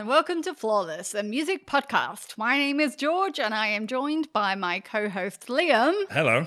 and welcome to Flawless, a music podcast. My name is George, and I am joined by my co host Liam. Hello.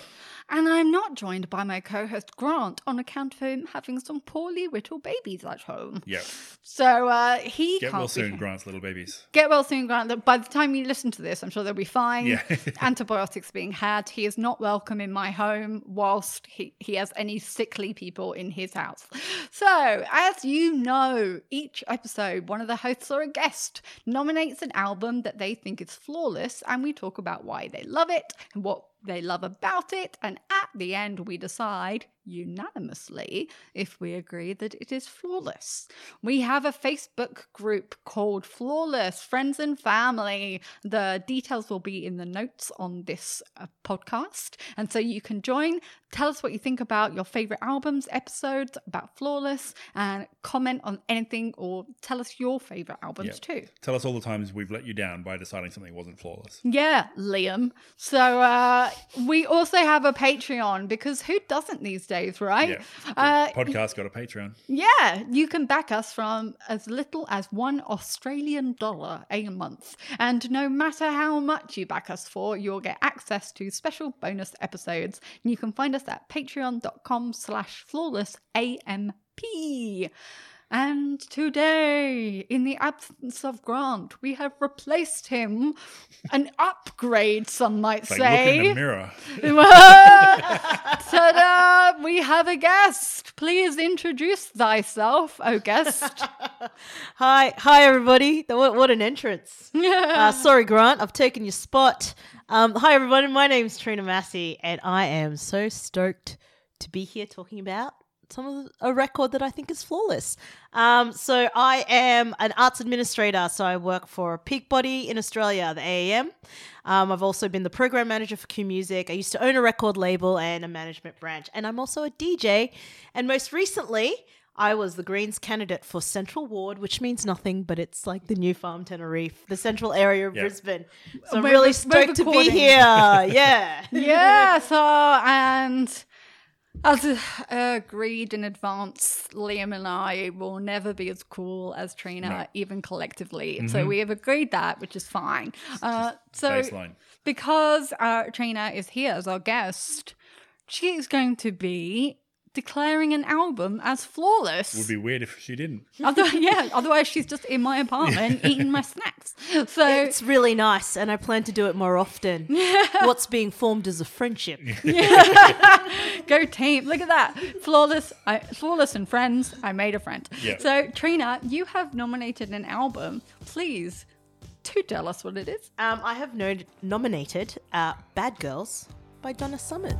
And I'm not joined by my co host Grant on account of him having some poorly little babies at home. Yeah. So uh, he Get can't well soon. Grant's little babies. Get well soon, Grant. By the time you listen to this, I'm sure they'll be fine. Yeah. Antibiotics being had. He is not welcome in my home whilst he, he has any sickly people in his house. So, as you know, each episode, one of the hosts or a guest nominates an album that they think is flawless, and we talk about why they love it and what they love about it. And at the end, we decide unanimously if we agree that it is flawless. We have a Facebook group called Flawless Friends and Family. The details will be in the notes on this uh, podcast. And so you can join, tell us what you think about your favorite albums, episodes, about Flawless, and comment on anything or tell us your favorite albums Yeah. too. Tell us all the times we've let you down by deciding something wasn't flawless. Yeah, Liam. So uh, we also have a Patreon because who doesn't these days, right? Yeah. Uh, Podcast got a Patreon. yeah, you can back us from as little as one Australian dollar a month. And no matter how much you back us for, you'll get access to special bonus episodes. And you can find us at patreon.com slash flawless AMP. And today, in the absence of Grant, we have replaced him. An upgrade, some might It's like say. look in the mirror. Ta-da! We have a guest. Please introduce thyself, oh guest. Hi, hi everybody. What, what an entrance. Uh, sorry, Grant, I've taken your spot. Um, hi everybody, my name's Trina Massey, and I am so stoked to be here talking about some of the, a record that I think is flawless. Um, so I am an arts administrator, so I work for Peakbody in Australia, the AAM. Um, I've also been the program manager for Q Music. I used to own a record label and a management branch, and I'm also a DJ. And most recently, I was the Greens candidate for Central Ward, which means nothing, but it's like the new farm Teneriffe, the central area of Yeah. Brisbane. So I'm We're really re- we're stoked to be here. Yeah. yeah, so, and as uh, agreed in advance, Liam and I will never be as cool as Trina, No. even collectively. So we have agreed that, which is fine. Uh, so, Baseline. because uh, Trina is here as our guest, she is going to be declaring an album as flawless. Would be weird if she didn't. Other- yeah, otherwise she's just in my apartment eating my snacks. So It's really nice, and I plan to do it more often. What's being formed as a friendship. go team! Look at that, flawless, I, flawless and friends. I made a friend. Yeah. So Trina, you have nominated an album. Please, to tell us what it is. Um, I have no- nominated uh, Bad Girls by Donna Summer.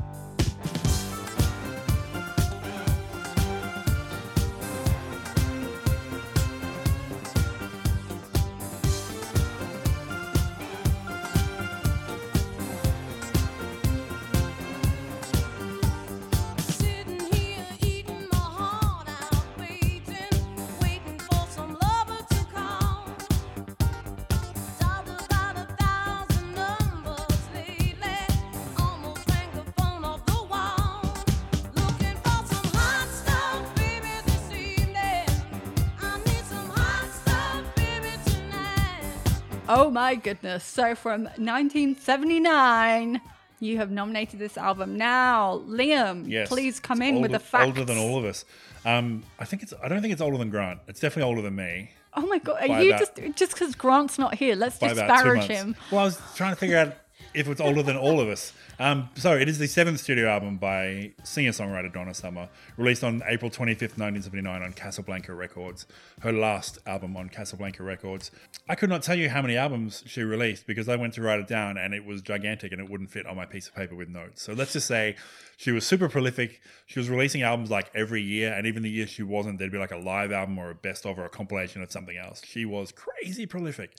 My goodness! So from 1979. You have nominated this album now, Liam. Yes. please come in with older- the facts. Older than all of us. Um, I think it's. I don't think it's older than Grant. It's definitely older than me Oh my god! Are you about- just just because Grant's not here? Let's by about two disparage him. Well, I was trying to figure out if it's older than all of us. Um, so it is the seventh studio album by singer-songwriter Donna Summer, released on April 25th, 1979 on Casablanca Records. Her last album on Casablanca Records. I could not tell you how many albums she released because I went to write it down and it was gigantic and it wouldn't fit on my piece of paper with notes. So let's just say she was super prolific. She was releasing albums like every year, and even the year she wasn't, there'd be like a live album or a best of or a compilation of something else. She was crazy prolific.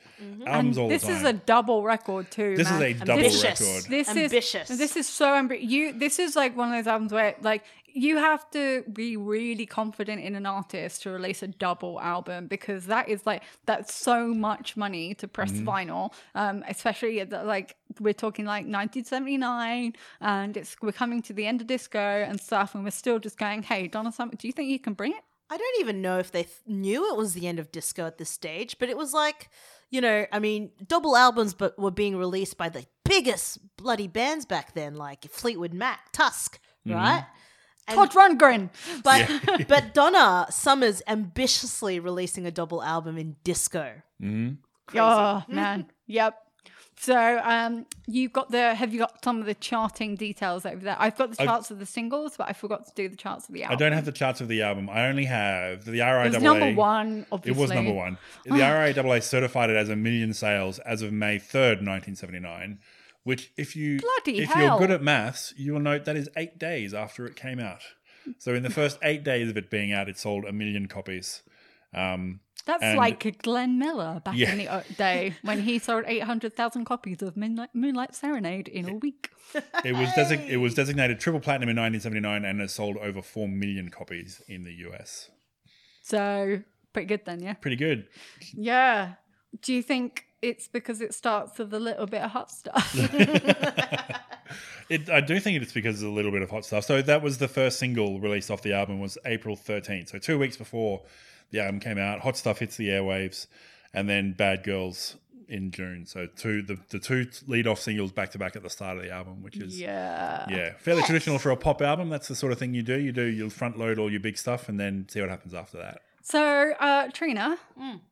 Albums all the time. This is a double record too. This is a double Ambitious. record. This Ambitious. is this is so ambitious. You this is like one of those albums where like you have to be really confident in an artist to release a double album because that is like that's so much money to press Mm-hmm. vinyl. Um, especially at the, like we're talking like 1979, and it's we're coming to the end of disco and stuff, and we're still just going, hey, Donna Summer, do you think you can bring it? I don't even know if they th- knew it was the end of disco at this stage, but it was like, you know, I mean, double albums, but were being released by the biggest bloody bands back then, like Fleetwood Mac, Tusk, right? And- Todd Rundgren. but but Donna Summers ambitiously releasing a double album in disco. Mhm. Crazy. Oh man, yep. So um, you got the have you got some of the charting details over there? I've got the charts of the singles, but I forgot to do the charts of the album. I don't have the charts of the album. I only have the RIAA. It was number one. It was number one. The RIAA certified it as a million sales as of May 3rd, 1979, which if you Bloody if hell. you're good at maths, you will note that is 8 days after it came out. So in the first 8 days of it being out, it sold a million copies. Um, That's and- like Glenn Miller back Yeah. in the uh, day when he sold eight hundred thousand copies of Moonlight, Moonlight Serenade in a week. it was desi- it was designated triple platinum in 1979 and has sold over 4 million copies in the US. So pretty good then, yeah. Pretty good. Yeah. Do you think it's because it starts with a little bit of hot stuff? It, I do think it's because of a little bit of hot stuff. So that was the first single released off the album was April 13th. So two weeks before the album came out, Hot Stuff hits the airwaves, and then Bad Girls in June. So two the, the two lead off singles back to back at the start of the album, which is yeah. yeah fairly traditional for a pop album. That's the sort of thing you do. You do you'll front load all your big stuff and then see what happens after that. So, uh, Trina,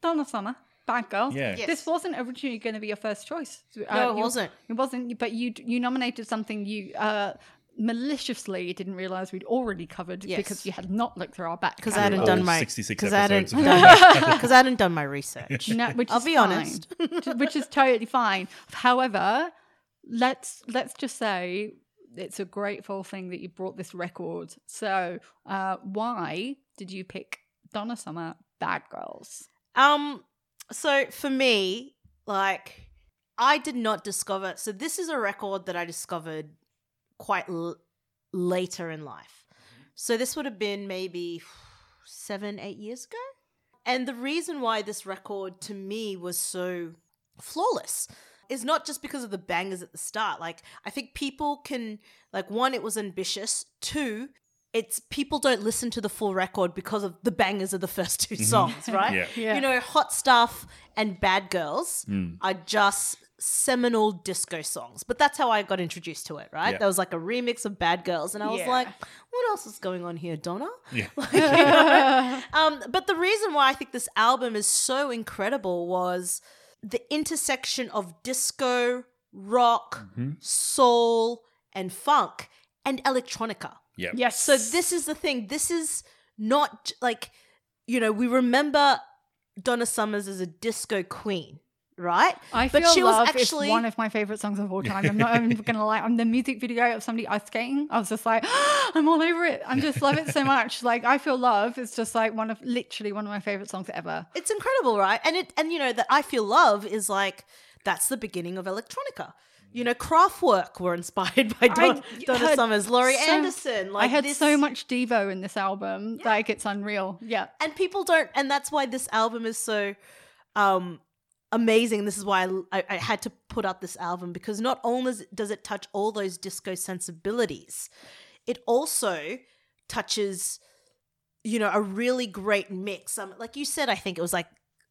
Donna Summer, Bad Girl. Yeah. Yes. This wasn't originally going to be your first choice. Uh, No, it you- wasn't. It wasn't. But you you nominated something you uh, maliciously didn't realize we'd already covered Yes. because you had not looked through our back Because I catalogue. hadn't done my because I hadn't done because I hadn't done my research. No, which I'll is be fine. honest. which is totally fine. However, let's let's just say it's a grateful thing that you brought this record. So, uh, why did you pick Donna Summer, Bad Girls? Um, so for me, like, I did not discover. So this is a record that I discovered quite l- later in life. So this would have been maybe seven, eight years ago. And the reason why this record to me was so flawless is not just because of the bangers at the start. Like, I think people can, like, one, it was ambitious. Two, it's people don't listen to the full record because of the bangers of the first two songs, right? Yeah. Yeah. You know, Hot Stuff and Bad Girls Mm. are just seminal disco songs. But that's how I got introduced to it, right? Yeah. There was like a remix of Bad Girls, and I was Yeah. like, what else is going on here, Donna? Yeah. Like, you know? um, but the reason why I think this album is so incredible was the intersection of disco, rock, soul, and funk, and electronica. Yeah. Yes. So this is the thing. This is not like, you know, we remember Donna Summers as a disco queen, right? I but feel she was love actually- is one of my favorite songs of all time. I'm not even gonna lie. On the music video of somebody ice skating, I was just like, I'm all over it. I just love it so much. Like I feel love is just like one of literally one of my favorite songs ever. It's incredible, right? And it and you know that I feel love is like that's the beginning of electronica. You know, Kraftwerk were inspired by Don, I Donna Summers, Laurie so- Anderson. Like I had this, so much Devo in this album, like it's unreal. Yeah. and people don't, and that's why this album is so um amazing. This is why I, I, I had to put out this album because not only does it, touch all those disco sensibilities, it also touches, you know, a really great mix. Um, like you said, I think it was like,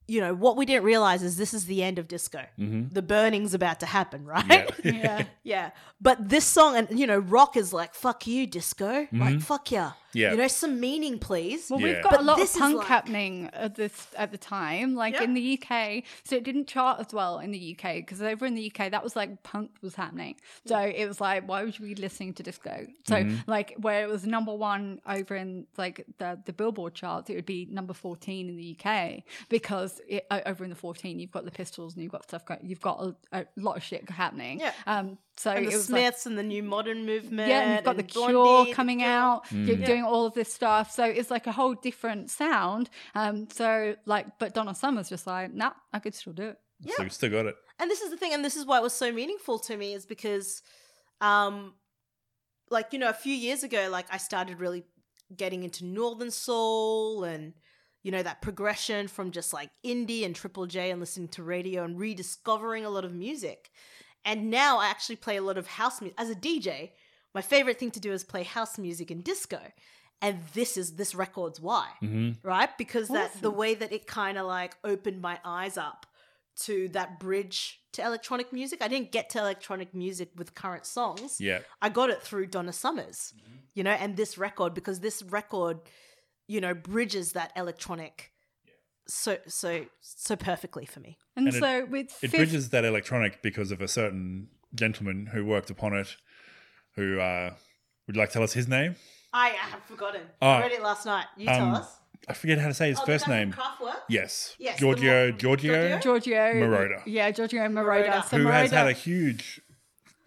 you know, what we didn't realize is this is the end of disco. hmm The burning's about to happen, right? Yeah. Yeah. Yeah. But this song and you know, rock is like, fuck you, disco. Like, fuck yeah. Yeah. You know, some meaning, please. Well, we've got But a lot of this is punk like- happening at this at the time, like Yeah. in the UK. So it didn't chart as well in the UK because over in the UK that was like punk was happening. So it was like, why would you be listening to disco? So Mm-hmm. like where it was number one over in like the the Billboard charts, it would be number fourteen in the UK because it, over in the fourteen you've got the Pistols and you've got stuff going, you've got a, a lot of shit happening. Yeah. Um. So And it the was like, Smiths and the new modern movement. yeah, and you've got the and Cure Blondie, The coming Cure. out, you're Mm. doing all of this stuff. So it's like a whole different sound. Um, so like, but Donna Summer's just like, nah, I could still do it. So we still got it. And this is the thing, and this is why it was so meaningful to me, is because um like, you know, a few years ago, like I started really getting into Northern Soul and you know, that progression from just like indie and Triple J and listening to radio and rediscovering a lot of music. And now I actually play a lot of house music. As a DJ, my favorite thing to do is play house music and disco. and this is this record's why, Mm-hmm. right? Because that the way that it kind of like opened my eyes up to that bridge to electronic music. I didn't get to electronic music with current songs. Yeah. I got it through Donna Summers, you know, and this record because this record, you know, bridges that electronic so so so perfectly for me. And, And it- so with It fifth, bridges that electronic because of a certain gentleman who worked upon it. Who uh, would you like to tell us his name? I have forgotten. Oh. I read it last night. You tell Um, us. I forget how to say his Oh, first name. Kraftwerk? Yes. Yes, the Giorgio. Giorgio. Giorgio Moroder. Yeah, Giorgio Moroder. Moroder. So who has had a huge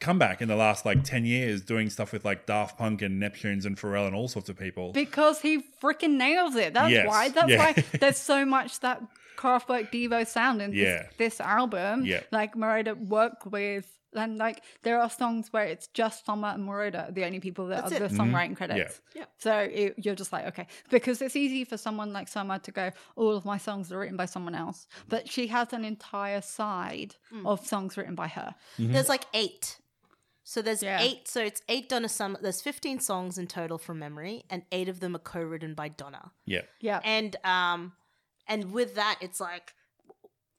comeback in the last like 10 years doing stuff with like Daft Punk and Neptunes and Pharrell and all sorts of people. because he freaking nails it. That's Yes, why. That's yeah. why there's so much that Kraftwerk Devo sound in Yeah. this, this album. Yeah. Like Moroder work with. And like there are songs where it's just Summer and Moroder, the only people that That's are it. the songwriting credits. Mm-hmm. Yeah. So it, you're just like, okay, because it's easy for someone like Summer to go, all of my songs are written by someone else, but she has an entire side Mm. of songs written by her. There's like eight. So there's Yeah. eight. So it's eight Donna Summer. There's 15 songs in total from memory, and eight of them are co-written by Donna. yeah. Yeah, And um, and with that, it's like,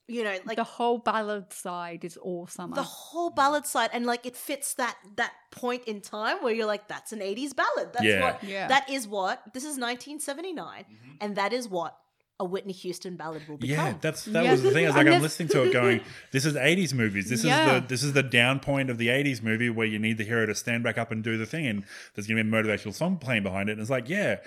you know, like the whole ballad side is all Summer. the whole ballad side, and like it fits that that point in time where you're like, that's an 80s ballad. That's Yeah. what. Yeah. That is what. This is 1979, and that is what a Whitney Houston ballad will become. Yeah, that's that Yeah. was the thing. I was like, I'm listening to it, going, "This is '80s movies. This Yeah. is the this is the down point of the '80s movie where you need the hero to stand back up and do the thing, and there's going to be a motivational song playing behind it." And it's like, yeah,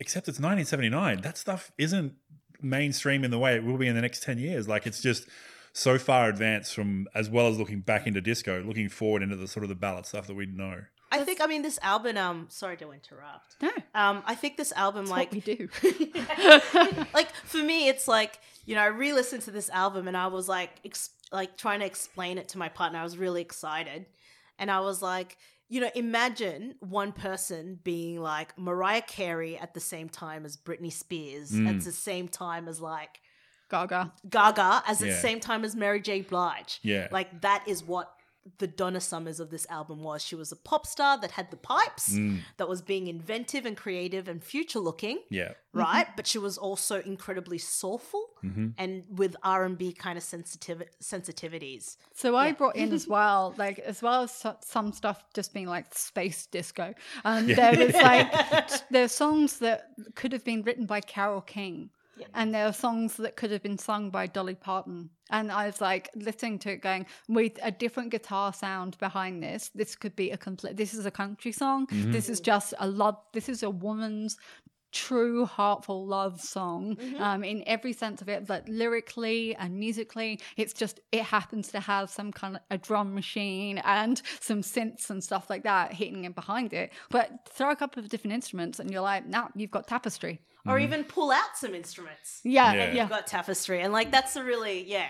except it's 1979. That stuff isn't mainstream in the way it will be in the next 10 years. Like, it's just so far advanced from as well as looking back into disco, looking forward into the sort of the ballad stuff that we know. I think. I mean, this album. Um, sorry to interrupt. no, Um, I think this album, that's like, what we do. like for me it's like you know i re-listened to this album and i was like ex- like trying to explain it to my partner i was really excited and i was like you know imagine one person being like mariah carey at the same time as britney spears Mm. at the same time as like Gaga. gaga as at Yeah. the same time as mary j blige Yeah. like that is what the Donna Summers of this album was. She was a pop star that had the pipes, Mm. that was being inventive and creative and future looking Yeah. right? But she was also incredibly soulful Mm-hmm. and with R and B kind of sensitive sensitivities. So I Yeah. brought in as well, like as well as some stuff just being like space disco. Um, There was like there's songs that could have been written by Carole King, Yeah. and there are songs that could have been sung by Dolly Parton. And I was like listening to it, going with a different guitar sound behind this. This could be a complete. This is a country song. This is just a love. This is a woman's true heartful love song um, in every sense of it like lyrically and musically it's just it happens to have some kind of a drum machine and some synths and stuff like that hitting in behind it but throw a couple of different instruments and you're like nah you've got tapestry Or even pull out some instruments. yeah Yeah. yeah, You've got tapestry, and like that's a really yeah.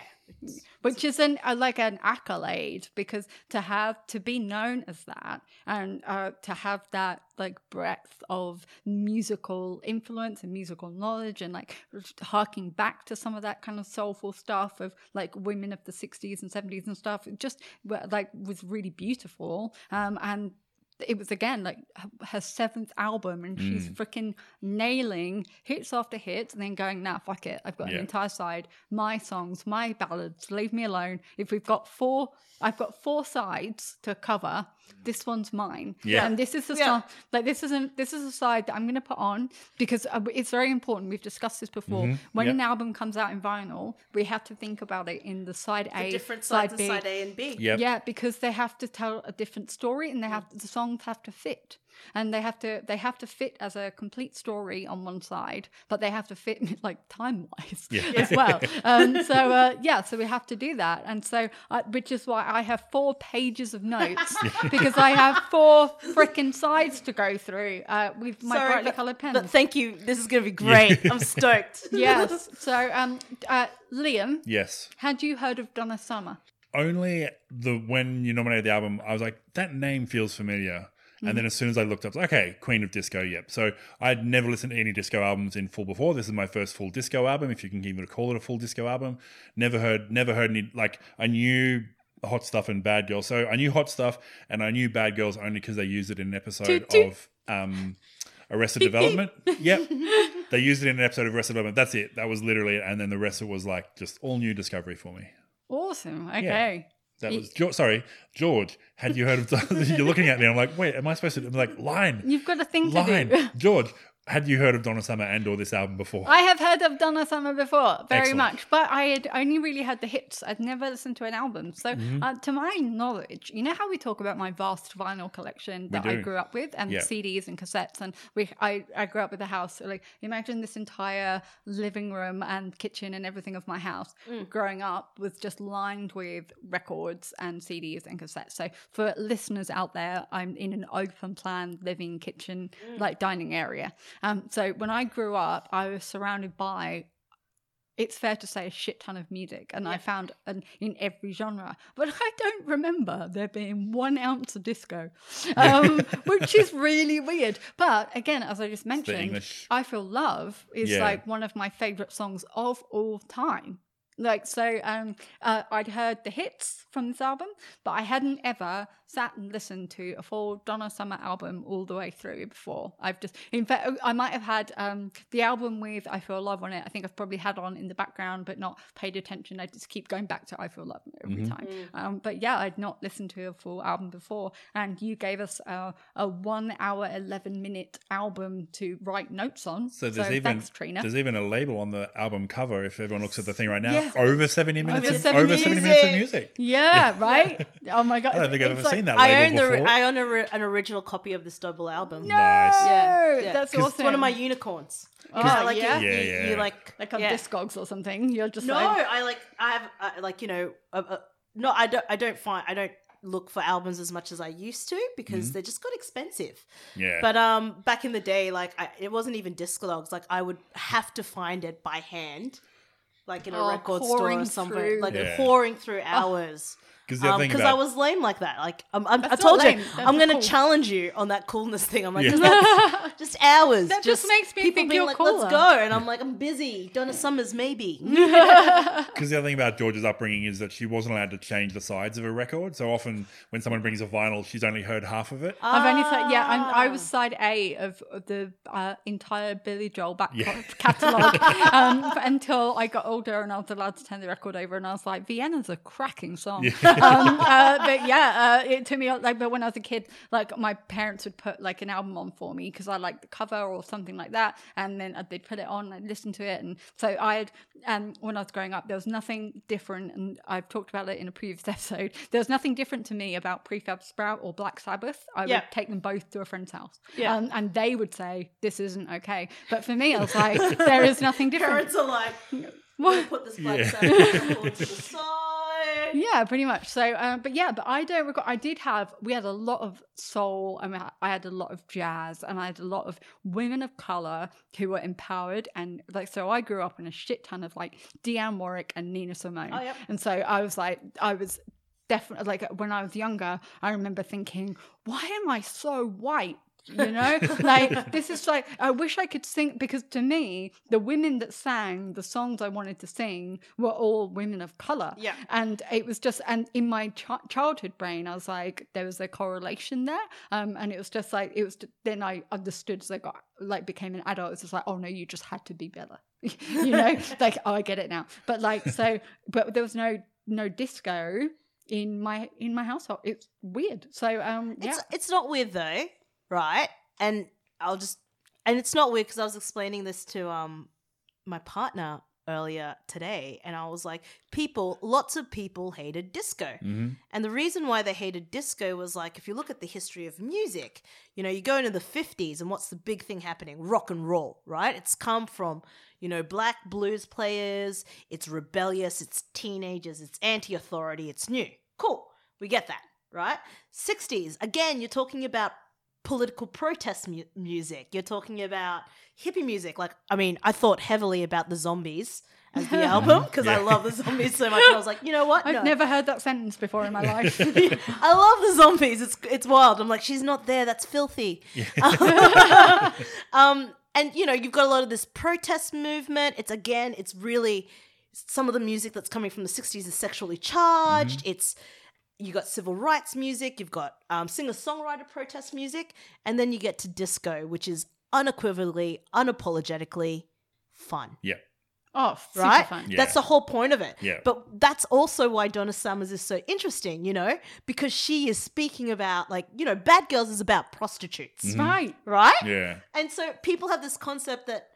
which is an uh, like an accolade because to have to be known as that and uh, to have that like breadth of musical influence and musical knowledge and like harking back to some of that kind of soulful stuff of like women of the 60s and 70s and stuff it just like was really beautiful um and it was again like her seventh album and she's hmm. freaking nailing hits after hits and then going nah fuck it. I've got Yeah. an entire side my songs my ballads leave me alone. If we've got four i've got four sides to cover this one's mine Yeah. and this is the Yeah. song like this isn't this is a side that i'm going to put on because uh, it's very important we've discussed this before when Mm-hmm. Yep. an album comes out in vinyl we have to think about it in the side The a different side sides of b side A and B. Yep. yeah, because they have to tell a different story, and they have the songs have to fit, and they have to they have to fit as a complete story on one side, but they have to fit like time wise Yeah. as well. Um, so uh, yeah, so we have to do that, and so uh, which is why I have four pages of notes because I have four freaking sides to go through uh, with my Sorry, brightly but- coloured pens. But thank you. This is gonna be great. I'm stoked. yes. So um, uh, Liam, Yes. had you heard of Donna Summer? only the when you nominated the album, I was like, that name feels familiar. And then as soon as I looked up, okay, Queen of Disco, yep. So I'd never listened to any disco albums in full before. This is my first full disco album, if you can even call it a full disco album. Never heard, never heard any like I knew Hot Stuff and Bad Girls. So I knew Hot Stuff and I knew Bad Girls only because they used it in an episode Toot, toot. of um Arrested Development. yep. They used it in an episode of Arrested Development. That's it. That was literally it. And then the rest of it was like just all new discovery for me. Awesome. Okay. That was George, sorry, George. Had you heard of? You're looking at me. I'm like, wait, am I supposed to? I'm like, line, You've got a thing to line. do. George, had you heard of Donna Summer and or this album before? I have heard of Donna Summer before, very Excellent. much, but I had only really heard the hits. I'd never listened to an album. So, Mm-hmm. uh, to my knowledge, you know how we talk about my vast vinyl collection that I grew up with, and Yeah. CDs and cassettes, and we, I, I grew up with a house. So like, imagine this entire living room and kitchen and everything of my house growing up was just lined with records and CDs and cassettes. So, for listeners out there, I'm in an open plan living kitchen, like dining area. Um, so when I grew up, I was surrounded by it's fair to say a shit ton of music and i found an, in every genre. But i don't remember there being one ounce of disco um, which is really weird. But again as i just mentioned i feel love is Yeah. like one of my favorite songs of all time like so um uh, i'd heard the hits from this album but i hadn't ever sat and listened to a full donna summer album all the way through before i've just in fact i might have had um the album with i feel love on it i think i've probably had on in the background but not paid attention i just keep going back to i feel love every Mm-hmm. time um but yeah i'd not listened to a full album before and you gave us a, a one hour 11 minute album to write notes on So there's even thanks trina there's even a label on the album cover. If everyone looks at the thing right now, Yeah. Over seventy minutes, Over of, 70 over seventy minutes of music. Yeah, right. Oh my god! I don't think I've It's ever like- seen that I label own the before. I own a, re- an original copy of this double album. No, Nice. Yeah, yeah. that's 'Cause awesome. It's one of my unicorns. Oh, like yeah? You, Yeah, yeah. you like like on yeah. Discogs or something. You're just No, like, I like I have uh, like you know uh, uh, no I don't I don't find I don't look for albums as much as I used to because they just got expensive. Yeah. But um back in the day like I, it wasn't even Discogs like I would have to find it by hand like in a Oh, record store or somewhere through. like Yeah. pouring through oh. hours. Because the other Um, I was lame like that. Like I'm, I'm, I told you. That's I'm gonna cool. challenge you on that coolness thing. I'm like, Yeah. just, that's- just hours. That just makes me people think being you're like, cooler. let's go, and I'm like, I'm busy. Donna Summers, maybe. Because the other thing about George's upbringing is that she wasn't allowed to change the sides of a record. So often when someone brings a vinyl, she's only heard half of it. I've only said, yeah, I'm, I Ah. was side A of of the uh, entire Billy Joel back Yeah. catalogue um, until I got older and I was allowed to turn the record over and I was like, Vienna's a cracking song. Um, uh, but yeah, uh, it took me like, but when I was a kid, like my parents would put like an album on for me because I liked the cover or something like that, and then uh, they'd put it on, I'd listen to it, and so I had, um, when I was growing up, there was nothing different, and I've talked about it in a previous episode. There was nothing different to me about Prefab Sprout or Black Sabbath. I Yeah. would take them both to a friend's house, Yeah. um, and they would say this isn't okay, but for me, I was like, there is nothing different. Parents are like, we'll put this black Yeah. Sabbath record to the side. Yeah, pretty much. So, um, but yeah, but I don't regret. I did have. We had a lot of soul. Mean, I had a lot of jazz, and I had a lot of women of color who were empowered. And like, so I grew up in a shit ton of like Dionne Warwick and Nina Simone. Oh, yep. And so I was like, I was definitely like when I was younger. I remember thinking, why am I so white? You know, like this is like I wish I could sing because to me, the women that sang the songs I wanted to sing were all women of color. Yeah. and it was just and in my ch- childhood brain, I was like, there was a correlation there, um, and it was just like it was. Then I understood as I got like became an adult. It's just like, oh no, you just had to be better you know, like oh I get it now. But like so, but there was no no disco in my in my household. It's weird. So um, yeah. It's it's not weird though, right? And I'll just and it's not weird because I was explaining this to um my partner earlier today, and I was like, people, lots of people hated disco, hmm and the reason why they hated disco was like, if you look at the history of music, you know, you go into the fifties, and what's the big thing happening? Rock and roll, right? It's come from you know black blues players. It's rebellious. It's teenagers. It's anti-authority. It's new. Cool, we get that, right? 60s, again, you're talking about political protest mu- music. You're talking about hippie music. Like, I mean, I thought heavily about the zombies as the album because I love the zombies so much. And I was like, you know what? I've No. never heard that sentence before in my life. I love the zombies. It's it's wild. I'm like, she's not there. That's filthy. um, and you know, you've got a lot of this protest movement. It's again, it's really some of the music that's coming from the '60s is sexually charged. It's you got civil rights music. You've got um, singer songwriter protest music, and then you get to disco, which is unequivocally, unapologetically fun. Yeah. Oh, super right? fun. Yeah. That's the whole point of it. Yeah. But that's also why Donna Summers is so interesting, you know, because she is speaking about like, you know, Bad Girls is about prostitutes, Mhm. Right. right? Yeah. And so people have this concept that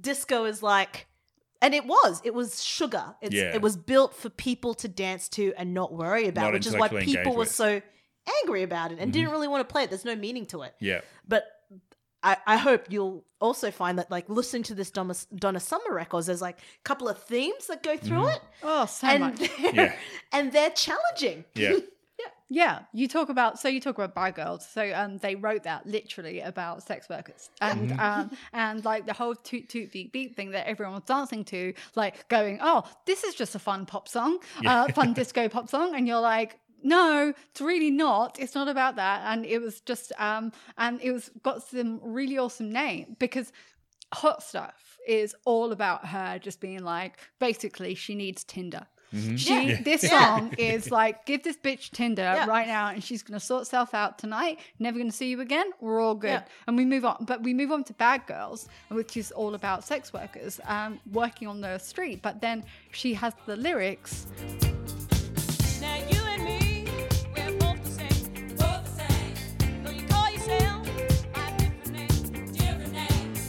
disco is like and it was. It was sugar. It's, Yeah. It was built for people to dance to and not worry about, Not which is why people were so angry about it and Mhm. didn't really want to play it. There's no meaning to it. Yeah. But I, I hope you'll also find that, like, listening to this Donna, Donna Summer records, there's like a couple of themes that go through Mhm. it, Oh, so and much. they're, Yeah. and they're challenging. Yeah. Yeah, you talk about so you talk about Bad Girls. So um, they wrote that literally about sex workers and Mhm. um and like the whole toot toot beat beat thing that everyone was dancing to, like going, oh, this is just a fun pop song, Yeah. uh, fun disco pop song, and you're like. No, it's really not. It's not about that. And it was just um and it was got some really awesome name because hot stuff is all about her just being like basically she needs Tinder. Mhm. She Yeah. this Yeah. song is like give this bitch Tinder Yeah. right now and she's gonna sort herself out tonight. Never gonna see you again. We're all good. Yeah. And we move on. But we move on to Bad Girls, which is all about sex workers um, working on the street. But then she has the lyrics.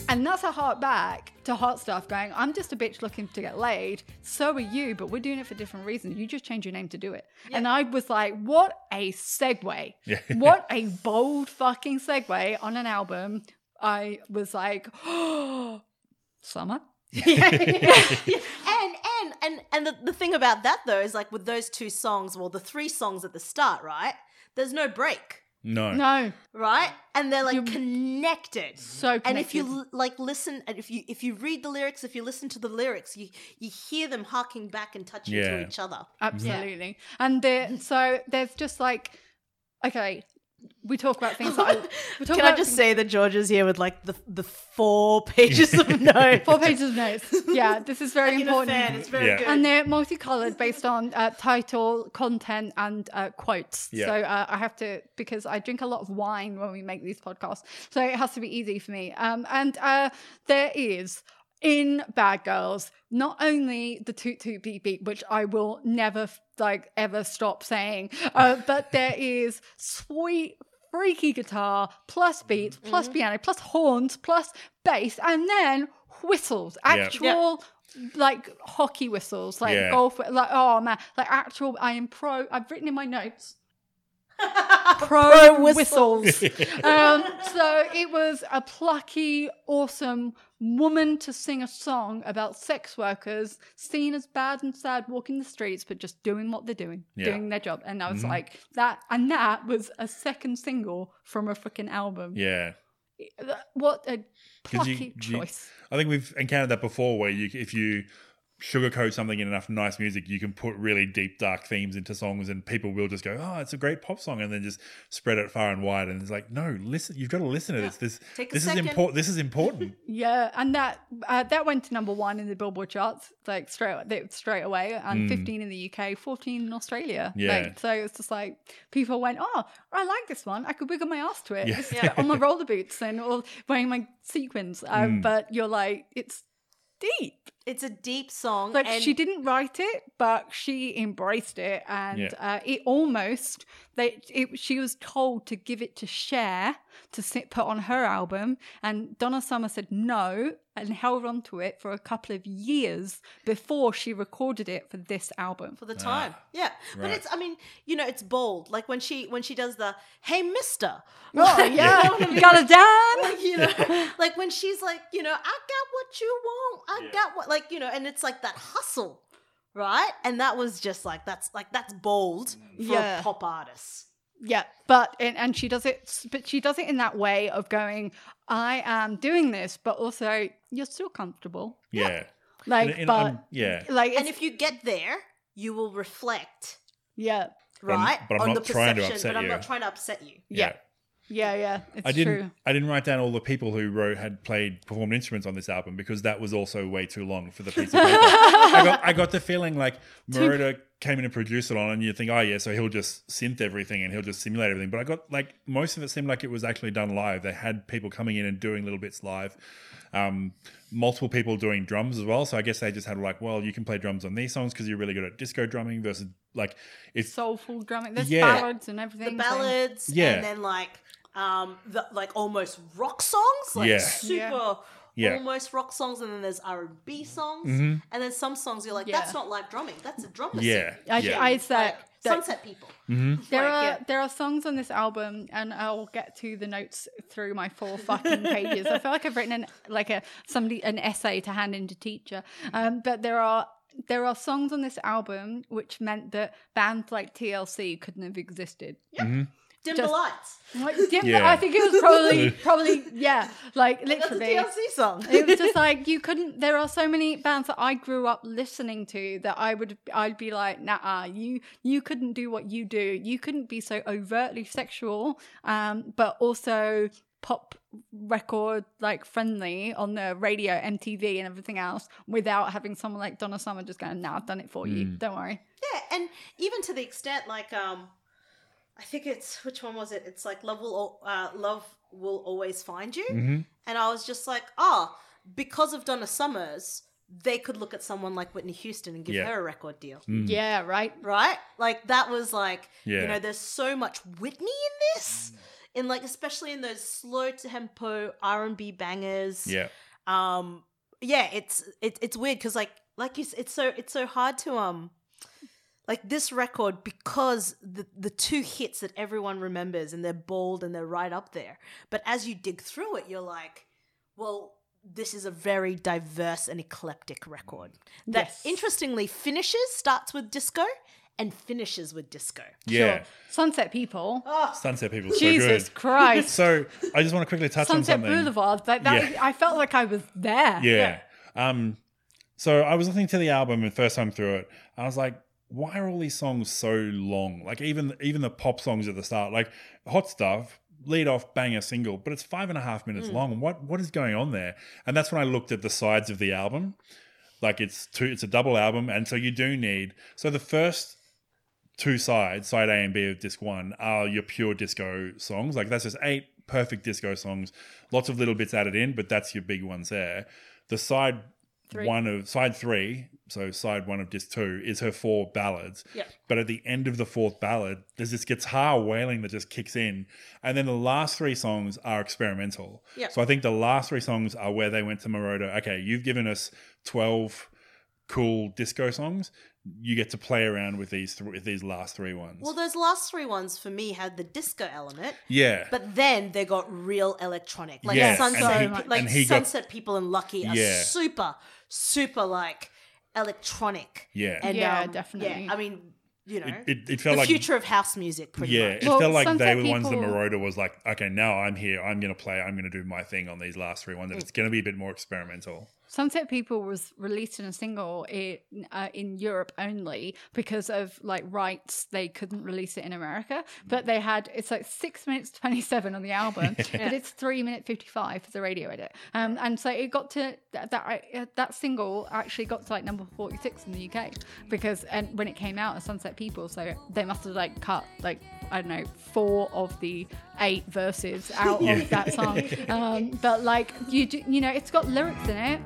And that's a heart back to hot stuff going, I'm just a bitch looking to get laid. So are you, but we're doing it for different reasons. You just change your name to do it. And I was like, what a segue. Yeah. what a bold fucking segue on an album. I was like, oh, summer. and and and and the, the thing about that though is like with those two songs, well, the three songs at the start, right? There's no break, No. No, right? And they're like You- connected. so And if you like listen, and if you if you read the lyrics, if you listen to the lyrics, you you hear them harking back and touching Yeah. to each other. absolutely. And there, so there's just like, okay, we talk about things that I, we talk Can I about just things- say that George is here with like the the four pages of notes? four pages of notes. Yeah, this is very Like important. fan, it's very Yeah. good. and they're multicolored based on uh, title, content, and uh, quotes. Yeah. So uh, I have to because I drink a lot of wine when we make these podcasts, so it has to be easy for me. Um, and uh, there is in Bad Girls not only the toot toot beep beep, which I will never like ever stop saying, uh, but there is sweet. Freaky guitar, plus beats, plus piano, plus horns, plus bass, and then whistles, Yeah. actual like hockey whistles, like Yeah. golf, like oh man, like actual. I am pro. I've written in my notes pro, Pro whistles. whistles. um, so it was a plucky, awesome woman to sing a song about sex workers seen as bad and sad walking the streets, but just doing what they're doing, Yeah. doing their job. And I was Mhm. like that, and that was a second single from a freaking album. Yeah. What a you- plucky you- choice. I think we've encountered that before where you if you sugarcoat something in enough nice music, you can put really deep, dark themes into songs and people will just go, Oh, it's a great pop song and then just spread it far and wide and it's like, No, listen you've got to listen to this. This Take this is important this is important. Yeah, and that uh, that went to number one in the Billboard charts, like straight they- straight away, and Mm. 15 in the UK, 14 in Australia. Yeah. Like, so it's just like people went, oh, I like this one. I could wiggle my ass to it. Yeah. This is on my roller boots and or wearing my sequins. Um, Mm. But you're like, it's deep. It's a deep song. Like and she didn't write it, but she embraced it, and Yeah. uh, it almost they it, she was told to give it to Cher to sit, put on her album, and Donna Summer said no and held on to it for a couple of years before she recorded it for this album. for the time. yeah. But it's I mean, you know, it's bold. Like when she when she does the hey mister. Oh Like, you know yeah, I you mean? got it down. like you know like when she's like you know i got what you want i Yeah. got what like you know and it's like that hustle right and that was just like that's like that's bold for Yeah. a pop artist Yeah, but and, and she does it, but she does it in that way of going, I am doing this, but also you're still comfortable, Yeah. like, In- in- but um, yeah. like, and if you get there you will reflect yeah, But I'm- right but I'm on not the trying to perception upset but i'm you. not trying to upset you yeah, yeah, yeah, yeah, it's I didn't. true. I didn't write down all the people who wrote had played performed instruments on this album because that was also way too long for the piece of paper. I got. I got the feeling like Moroder came in and produced it on, and you think, oh yeah, so he'll just synth everything and he'll just simulate everything. But I got like most of it seemed like it was actually done live. They had people coming in and doing little bits live. Um, multiple people doing drums as well. So I guess they just had like, well, you can play drums on these songs because you're really good at disco drumming versus like it's Soulful drumming. There's Yeah. ballads and everything. the so- ballads, Yeah. and then like um the like almost rock songs, like Yeah. super Yeah. Yeah. almost rock songs, and then there's R and B songs, Mhm. and then some songs you're like, Yeah. that's not live drumming, that's a drum Yeah, machine. I, yeah. I said Like, that Sunset People. Mhm. there Like, are yeah. there are songs on this album, and I'll get to the notes through my four fucking pages. I feel like I've written an like a somebody an essay to hand into teacher. Um, but there are there are songs on this album which meant that bands like TLC couldn't have existed. Dim Just- the lights. Like, yeah, Yeah. I think it was probably probably yeah, like That's a literally. TLC song. it was just like you couldn't there are so many bands that i grew up listening to that i would i'd be like nah you you couldn't do what you do you couldn't be so overtly sexual um but also pop record like friendly on the radio mtv and everything else without having someone like donna summer just going nah i've done it for you don't worry Yeah, and even to the extent like um I think it's which one was it? It's like love will uh, love will always find you. Mhm. And I was just like, "Oh, because of Donna Summers, they could look at someone like Whitney Houston and give Yeah. her a record deal." yeah right Right? Like that was like, Yeah. you know, there's so much Whitney in this. In like especially in those slow tempo R&B bangers yeah, um yeah it's it, it's weird because like like you it's so it's so hard to um like this record because the the two hits that everyone remembers and they're bold and they're right up there but as you dig through it you're like well this is a very diverse and eclectic record that Yes. interestingly finishes starts with disco and finishes with disco yeah. Sure. sunset people oh Sunset People, so jesus good. christ So I just want to quickly touch on sunset something. boulevard like that Yeah. i felt like i was there Yeah. Um. So I was listening to the album and first time through it, I was like, why are all these songs so long? Like even even the pop songs at the start, like Hot Stuff, lead off banger single, but it's five and a half minutes mm. long. What what is going on there? And that's when I looked at the sides of the album. Like it's two, it's a double album, and so you do need. So the first two sides, side A and B of disc one, are your pure disco songs. Like that's just eight perfect disco songs, lots of little bits added in, but that's your big ones there. The side Three. one of side three, so side one of disc two, is her four ballads. Yeah. But at the end of the fourth ballad, there's this guitar wailing that just kicks in, and then the last three songs are experimental. Yeah. So I think the last three songs are where they went to Moroder. Okay, you've given us twelve cool disco songs. You get to play around with these th- with these last three ones. well those last three ones for me had the disco element yeah. But then they got real electronic, like Yes, sunset, and he- like and he got- sunset people and Lucky are Yeah. super, super like electronic. yeah. And Yeah, um, definitely. Yeah, I mean, you know, it, it, it the felt like future of house music, pretty yeah, much. it Well, felt like they were the ones that People- Moroder was like, okay, now I'm here. I'm going to play. I'm going to do my thing on these last three ones. And it's going to be a bit more experimental. Sunset People was released in a single in uh, in Europe only because of like rights. They couldn't release it in America, but they had it's like six minutes twenty seven on the album, but it's three minute fifty five for the radio edit. Um, and so it got to that that, uh, that single actually got to like number forty six in the UK because and when it came out as Sunset People, so they must have like cut like I don't know four of the eight verses out Yeah. of that song. Um, but like you do, you know, it's got lyrics in it.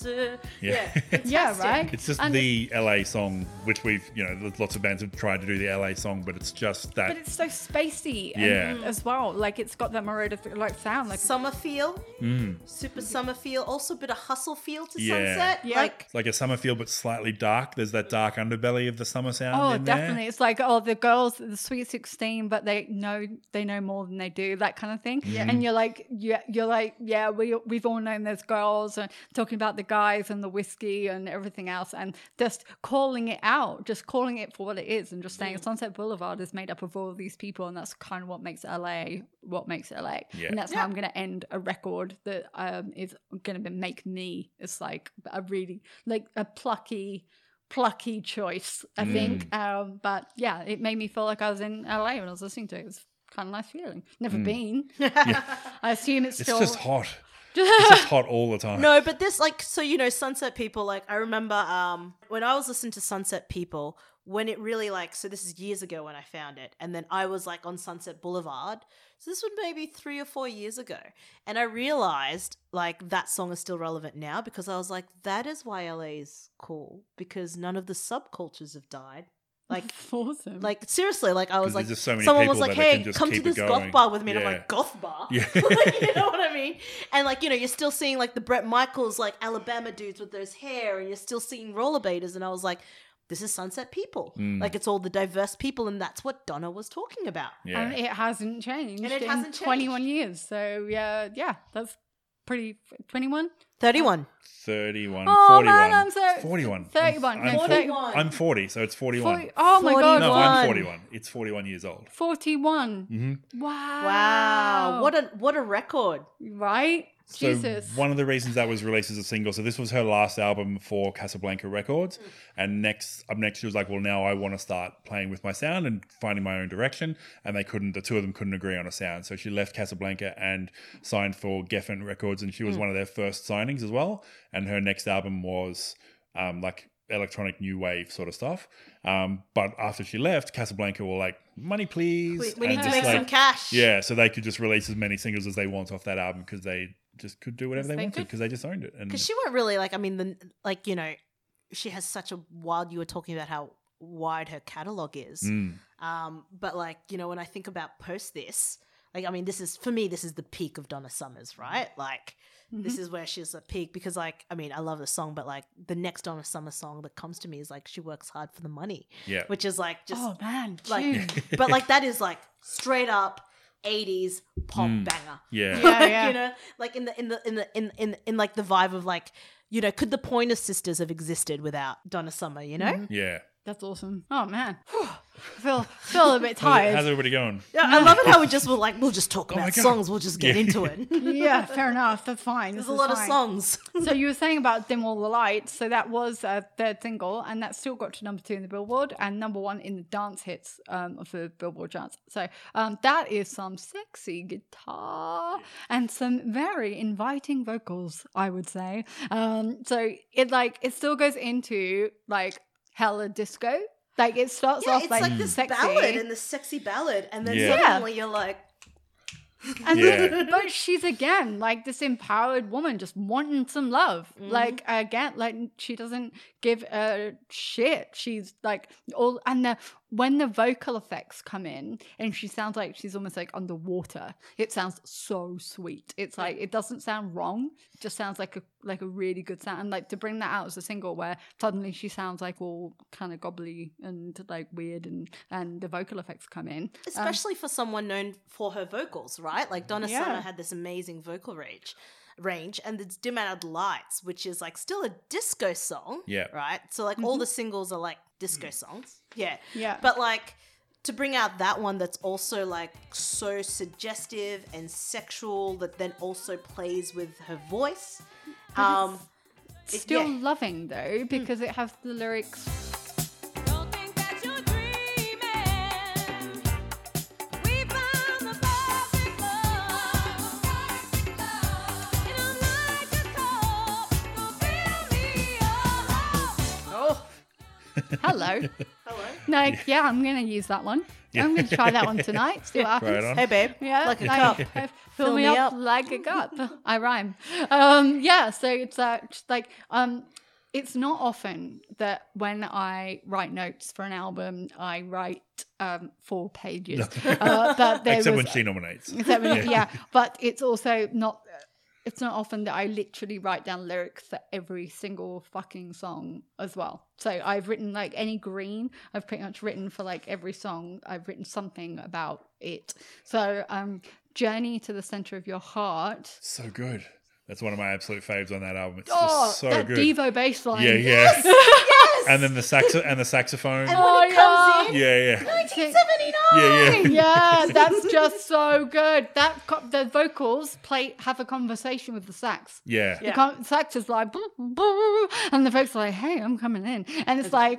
Sunset. Uh, yeah. Yeah, fantastic. right. It's just And- the LA song, which we've, you know, there's lots of bands have tried to do the LA song, but it's just that. But it's so spacey, and, Yeah. Mm. as well. Like it's got that Moroder like sound. Like Summer feel, mm. super summer feel, also a bit of hustle feel to Mm. Yeah. sunset. Yeah. Like, it's like a summer feel, but slightly dark. There's that dark underbelly of the summer sound. oh, in there. definitely. It's like oh, the girls, the Sweet Sixteen, but they know they know more than they do. That kind of thing. Mm-hmm. And you're like, yeah, you're like, yeah, we we've all known those girls and talking about the guys and the whiskey and everything else, and just calling it out, just calling it for what it is, and just saying Sunset Boulevard is made up of all of these people, and that's kind of what makes LA what makes LA. Yeah. And that's how I'm going to end a record that um, is going to make me. It's like a really like a plucky, plucky choice. I think. Um, but yeah, it made me feel like I was in LA when I was listening to it. It was kind of nice feeling. Never been. I assume it's It's still. It's just hot. It's just hot all the time. No, but this like so you know Sunset People like I remember um when I was listening to Sunset People when it really like so this is years ago when I found it and then I was like on Sunset Boulevard. So this was maybe 3 or 4 years ago. And I realized like that song is still relevant now because I was like that is why LA is cool because none of the subcultures have died. Like awesome. like seriously, like I was like, just so many someone was like, "Hey, come to keep it this goth going." bar with me," and I'm Yeah. like, "Goth bar?" Yeah. Like, you know what I mean? And like, you know, you're still seeing like the Bret Michaels, like Alabama dudes with those hair, and you're still seeing rollerbladers. And I was like, "This is Sunset People. Mm. Like, it's all the diverse people, and that's what Donna was talking about." Yeah. and it hasn't changed. And it in hasn't changed. 21 years. So yeah, yeah, that's pretty. 21. Thirty-one. 31, Oh, 41. man, I'm so- 41. 31, I'm, no, I'm, fo- 31. I'm 40, so it's 41. 40, oh my god. No, 41. I'm 41. It's 41 years old. 41. hmm Wow. Wow, what a what a record! Right? So Jesus. one of the reasons that was released as a single. So this was her last album for Casablanca Records, Mm. and next up next she was like, well, now I want to start playing with my sound and finding my own direction. And they couldn't. The two of them couldn't agree on a sound, so she left Casablanca and signed for Geffen Records, and she Mm. was one of their first signings as well. And her next album was um, like electronic new wave sort of stuff. Um, but after she left, Casablanca were like, money please. We, we need to make like, some cash. yeah, so they could just release as many singles as they want off that album because they just could do whatever Yes, they, they wanted because they just owned it. And because she won't really like. I mean, the like you know, she has such a wild. You were talking about how wide her catalog is. Mm, Um, but like, you know, when I think about post this, like, I mean, this is for me, this is the peak of Donna Summers, right? Like, this Mm-hmm. is where she's a peak because, like, I mean, I love the song, but like, the next Donna Summer song that comes to me is like, she works hard for the money, yeah, which is like just, oh man. like, but like, that is like straight up 80s pop Mm. banger. yeah, Yeah, yeah. you know, like in the in the in the in in in like the vibe of like, you know, could the Pointer Sisters have existed without Donna Summer? You know, yeah. That's awesome. Oh man. I feel feel a bit tired. how's everybody going? yeah, I love it how we just were like, we'll just talk Oh my about God. songs, we'll just get Yeah. into it. yeah, fair enough. That's fine. There's This a is lot of songs. so you were saying about dim all the lights so that was a third single and that still got to number two in the billboard and number one in the dance hits um, of the billboard charts so um, that is some sexy guitar and some very inviting vocals i would say um, so it like it still goes into like hella disco like it starts yeah, off it's like, like, this sexy ballad and this sexy ballad, and then Yeah. suddenly you're like, And Yeah. then, but she's again like this empowered woman just wanting some love. Mhm. Like again, like she doesn't give a shit. She's like all and the when the vocal effects come in and she sounds like she's almost like underwater. It sounds so sweet. It's like it doesn't sound wrong. It just sounds like a like a really good sound. And like to bring that out as a single where suddenly she sounds like all kind of gobbly and like weird and and the vocal effects come in. Um, especially for someone known for her vocals, right? Like Donna Yeah. Summer had this amazing vocal range. Range and it's dim out lights, which is like still a disco song, Yeah. right? So like all the mm-hmm. singles are like disco mm. songs, yeah, yeah. But like to bring out that one that's also like so suggestive and sexual that then also plays with her voice. Um it- Still yeah. loving though, mm. because it has the lyrics. Hello. hello. no, yeah, I'm gonna use that one. I'm gonna try that one tonight. See what happens. Right. Hey babe. Yeah, Like a cup. uh, Fill, me, up, like a cup. I rhyme. Um, yeah, so it's uh, like um, it's not often that when I write notes for an album, I write um, four pages. Uh, but there Except was, when she nominates. Except when, yeah. but it's also not. It's not often that I literally write down lyrics for every single fucking song as well. So I've written like any green. I've pretty much written for like every song. I've written something about it. So um, journey to the center of your heart. So good. That's one of my absolute faves on that album. It's Oh, just so that good. Devo bass line. yeah, yeah. Yes. and then the sax and the saxophone. And Oh, when it comes in, yeah, yeah, 1979. yeah, yeah. yeah, that's just so good. That co- the vocals play have a conversation with the sax. Yeah. The con- sax is like, "Boo, boo," and the folks are like, "Hey, I'm coming in," and it's like,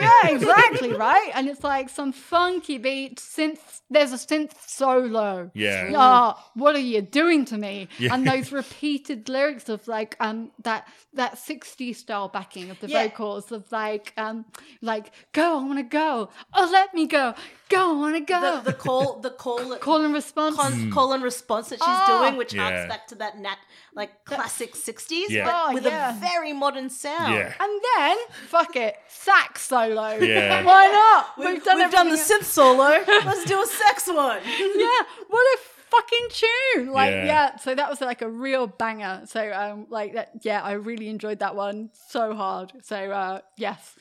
yeah, exactly, right. And it's like some funky beat synth. There's a synth solo. Yeah. Oh, what are you doing to me? Yeah. And those repeated lyrics of like um that that 60s style backing of the Yeah. vocals of like um like go, I want to go. Oh, let me go. Go, I want to go. The, the call, the call, Call and response. con- call and response that she's Oh. doing, which. Yeah. harks back to that nat like classic sixties, Yeah. but Oh, with yeah. a very modern sound. Yeah. and then, fuck it, sax solo. Yeah. Why not? We've, We've done, we've done the synth solo. Let's do a sex one. yeah, what a fucking tune! Like, Yeah. yeah. So that was like a real banger. So, um, like that. Yeah, I really enjoyed that one so hard. So, uh, yes,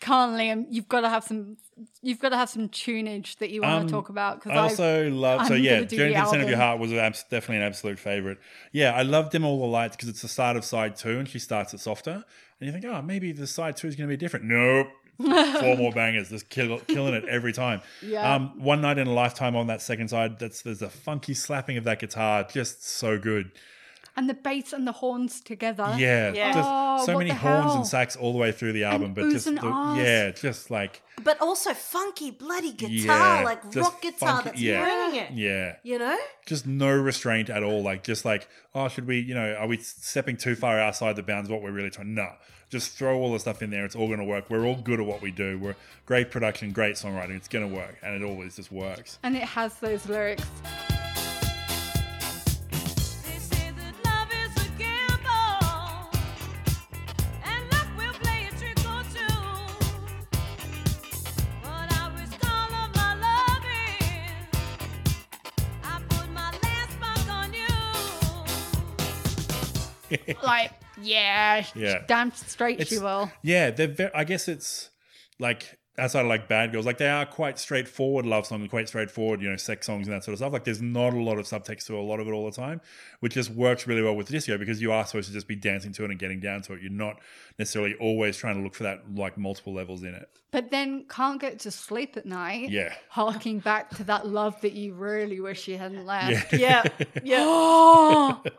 can't Liam, you've got to have some. You've got to have some tunage that you want Um, to talk about because I also love so I'm yeah, Journey the to the Center of Your. Heart was abs- definitely an absolute favorite. Yeah, I loved Dim All the Lights because it's the start of side two and she starts it softer, and you think, oh, maybe the side two is going to be different. Nope. Four more bangers, just kill, killing it every time. Yeah. Um, one night in a lifetime on that second side. That's there's a funky slapping of that guitar, just so good. And the bass and the horns together. Yeah, Yeah. just Oh, so many horns hell? and sax all the way through the album, but just the, yeah, just like But also funky bloody guitar, Yeah, like rock guitar funky- that's yeah. bringing it. yeah. You know? just no restraint at all. Like, just like, oh, should we, you know, are we stepping too far outside the bounds of what we're really trying? No, just throw all the stuff in there. It's all going to work. We're all good at what we do. We're great production, great songwriting. It's going to work, and it always just works. And it has those lyrics. Like, yeah, Yeah. damn straight It's- she will. Yeah, they're. Very, I guess it's like outside of like Bad Girls, like they are quite straightforward love songs, quite straightforward, you know, sex songs and that sort of stuff. Like there's not a lot of subtext to a lot of it all the time, which just works really well with disco because you are supposed to just be dancing to it and getting down to it. You're not necessarily always trying to look for that like multiple levels in it. But then can't get to sleep at night. Yeah. Harking back to that love that you really wish you hadn't left. Yeah. Yeah. Oh.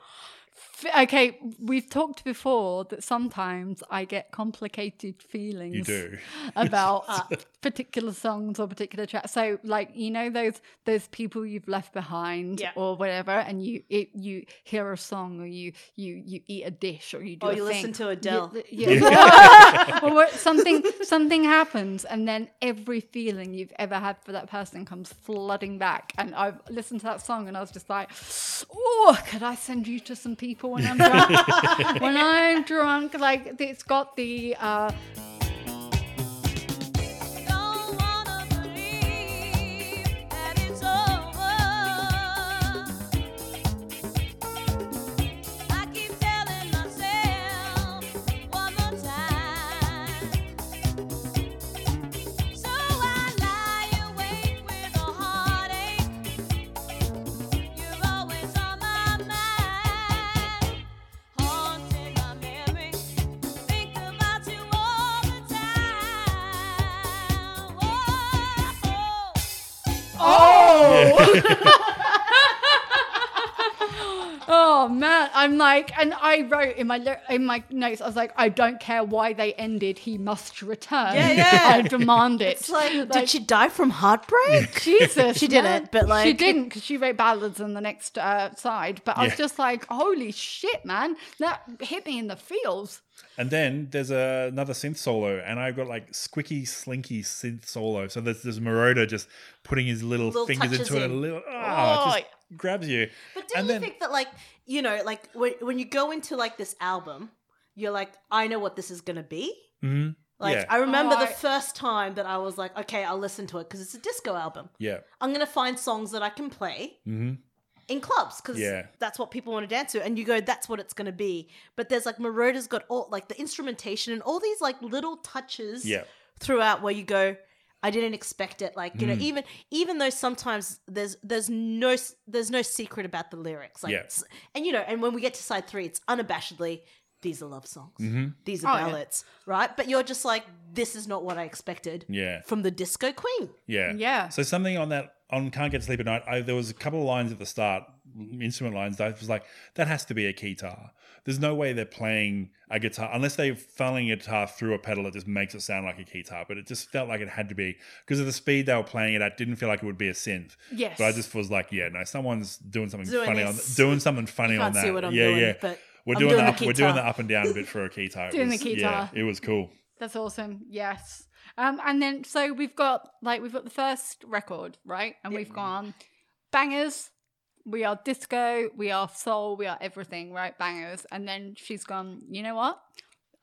Okay, we've talked before that sometimes I get complicated feelings. You do. about particular songs or particular tracks. So, like you know those those people you've left behind Yeah. or whatever, and you it, you hear a song or you you you eat a dish or you do Or a Oh, you thing. listen to Adele. You- yeah. or something something happens, and then every feeling you've ever had for that person comes flooding back. And I've listened to that song, and I was just like, "Oh, could I send you to some people when I'm drunk? when I'm drunk, like it's got the." uh Oh! man, I'm like, and I wrote in my in my notes, I was like, I don't care why they ended. He must return. Yeah, yeah. I demand it. It's like, did she die from heartbreak? Jesus, She didn't, but, like, she didn't because she wrote ballads on the next uh, side. But I was Yeah. just like, holy shit, man, that hit me in the feels. And then there's a, another synth solo, and I've got like squicky, slinky synth solo. So there's there's Moroder just putting his little, Little fingers touches into it, a little, ah, Oh. just grabs you. But do and you then, think that, like, you know, like when when you go into like this album, you're like, I know what this is gonna be. Mhm. Like, yeah, I remember Oh, the I- first time that I was like, okay, I'll listen to it because it's a disco album. yeah, I'm gonna find songs that I can play hmm in clubs because Yeah. that's what people want to dance to, and you go, that's what it's gonna be. But there's like Moroder's got all like the instrumentation and all these like little touches yeah, throughout where you go i didn't expect it like you know Mm. even even though sometimes there's there's no there's no secret about the lyrics like Yeah. and you know and when we get to side three it's unabashedly these are love songs, Mm-hmm. these are Oh, yeah. ballads, right? But you're just like, this is not what I expected Yeah. from the disco queen. Yeah. Yeah. So something on that on Can't Get to Sleep at Night, I, there was a couple of lines at the start, instrument lines, that I was like, that has to be a guitar. There's no way they're playing a guitar unless they're funneling a guitar through a pedal that just makes it sound like a guitar. But it just felt like it had to be because of the speed they were playing it at. Didn't feel like it would be a synth. Yes. But I just was like, yeah, no, someone's doing something Doing funny this. on doing something funny on that. see what I'm yeah, doing, yeah. but we're I'm doing, doing the the up, we're doing the up and down bit for a guitar. It Doing the was- guitar. Yeah, it was cool. That's awesome. Yes. Um, and then so we've got like we've got the first record, right? And we've gone bangers. We are disco. We are soul. We are everything, right? Bangers. And then she's gone. You know what?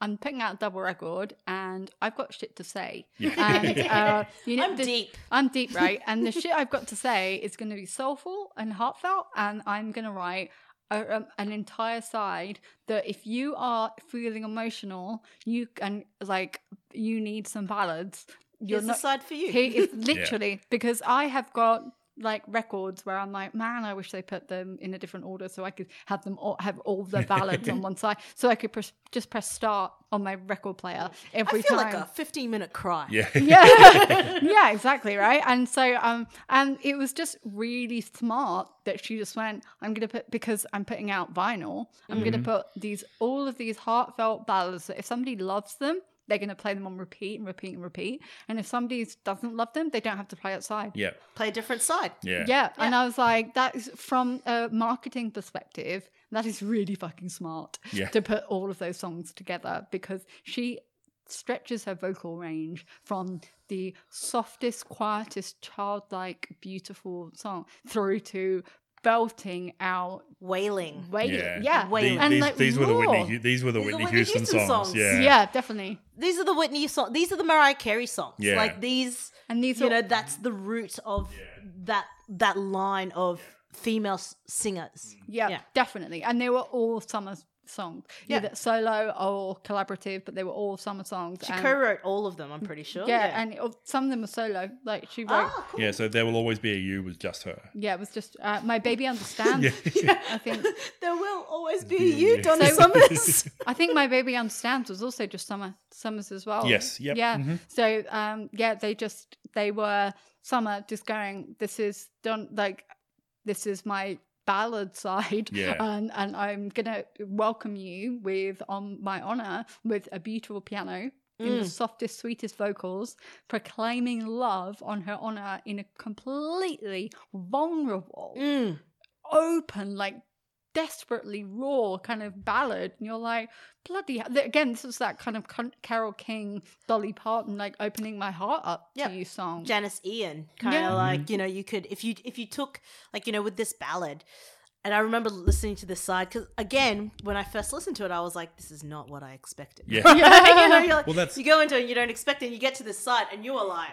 I'm putting out a double record, and I've got shit to say. Yeah. And uh, you know, I'm the- deep. I'm deep, right? And the shit I've got to say is going to be soulful and heartfelt, and I'm going to write a, um, an entire side that if you are feeling emotional, you can like you need some ballads. You're Here's the side for you. He is literally because I have got like records where I'm like, man, I wish they put them in a different order so I could have them all have all the ballads on one side, so I could press, just press start on my record player every I feel time like a 15 minute cry. Yeah. yeah yeah exactly right and so um and it was just really smart that she just went i'm gonna put because i'm putting out vinyl i'm gonna put these all of these heartfelt ballads that if somebody loves them they're gonna play them on repeat and repeat and repeat and if somebody doesn't love them they don't have to play outside yeah. Play a different side. Yeah. yeah. And I was like, that is from a marketing perspective, that is really fucking smart Yeah. to put all of those songs together because she stretches her vocal range from the softest, quietest, childlike, beautiful song through to belting out Wailing. wailing. Yeah. Yeah. Wailing. The- And, these, like, these were the. Whitney. These were the These Whitney, Whitney Houston, Houston songs. songs. Yeah. Yeah. definitely. These are the Whitney songs. These are the Mariah Carey songs. Yeah. Like these, And these you are know, that's the root of that that line of female s- singers. Yeah, Yeah. definitely. And they were all summer songs. Yeah. Either solo or collaborative, but they were all summer songs. She and- co-wrote all of them. I'm pretty sure. yeah, and it, some of them were solo. Like she wrote. ah, cool. Yeah, so there will always be a you was just her. Yeah, it was just uh, my baby understands. Yeah. I think There will always be Yeah. you, Donna Summers. I think my baby understands was also just summer summers as well. Yes, yep, Yeah. mhm. So um yeah, they just they were summer just going. This is done like this is my ballad side Yeah. and and I'm gonna welcome you with on my honor with a beautiful piano in the Mm. softest sweetest vocals proclaiming love on her honor in a completely vulnerable Mm. open, like desperately raw kind of ballad, and you're like, bloody hell. Again, this is that kind of Carole King, Dolly Parton, like opening my heart up Yep. to you song. Janis Ian, kind of Yeah. like mm-hmm. you know, you could if you if you took like you know with this ballad, and I remember listening to this side because again, when I first listened to it, I was like, this is not what I expected. Yeah. you know, you're like, Well, that's- you go into it, and you don't expect it, and you get to this side, and you are like,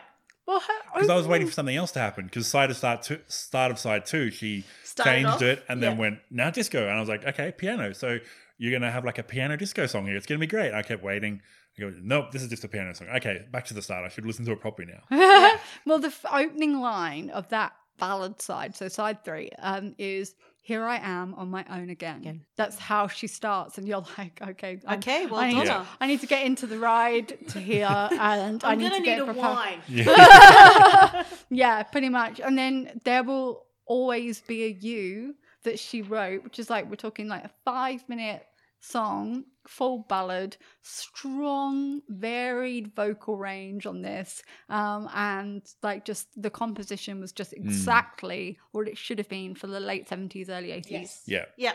well, Because I was waiting for something else to happen. Because side of start two, start of side two, she Started changed off, it and then yeah. went now disco, and I was like, okay, piano. So you're gonna have like a piano disco song here. It's gonna be great. I kept waiting. I go, nope, this is just a piano song. Okay, back to the start. I should listen to it properly now. well, the f- opening line of that ballad side, so side three, um, is "Here I am on my own again." Again. That's how she starts, and you're like, "Okay, I'm- Okay, well I need, done. to, I need to get into the ride to here, and I I'm need gonna to need get a prepared." wine. Yeah. yeah, pretty much. And then there will always be a you that she wrote, which is like we're talking like a five minute song, full ballad, strong, varied vocal range on this. Um, and like just the composition was just exactly what it should have been for the late 70s, early 80s. yeah. Yeah.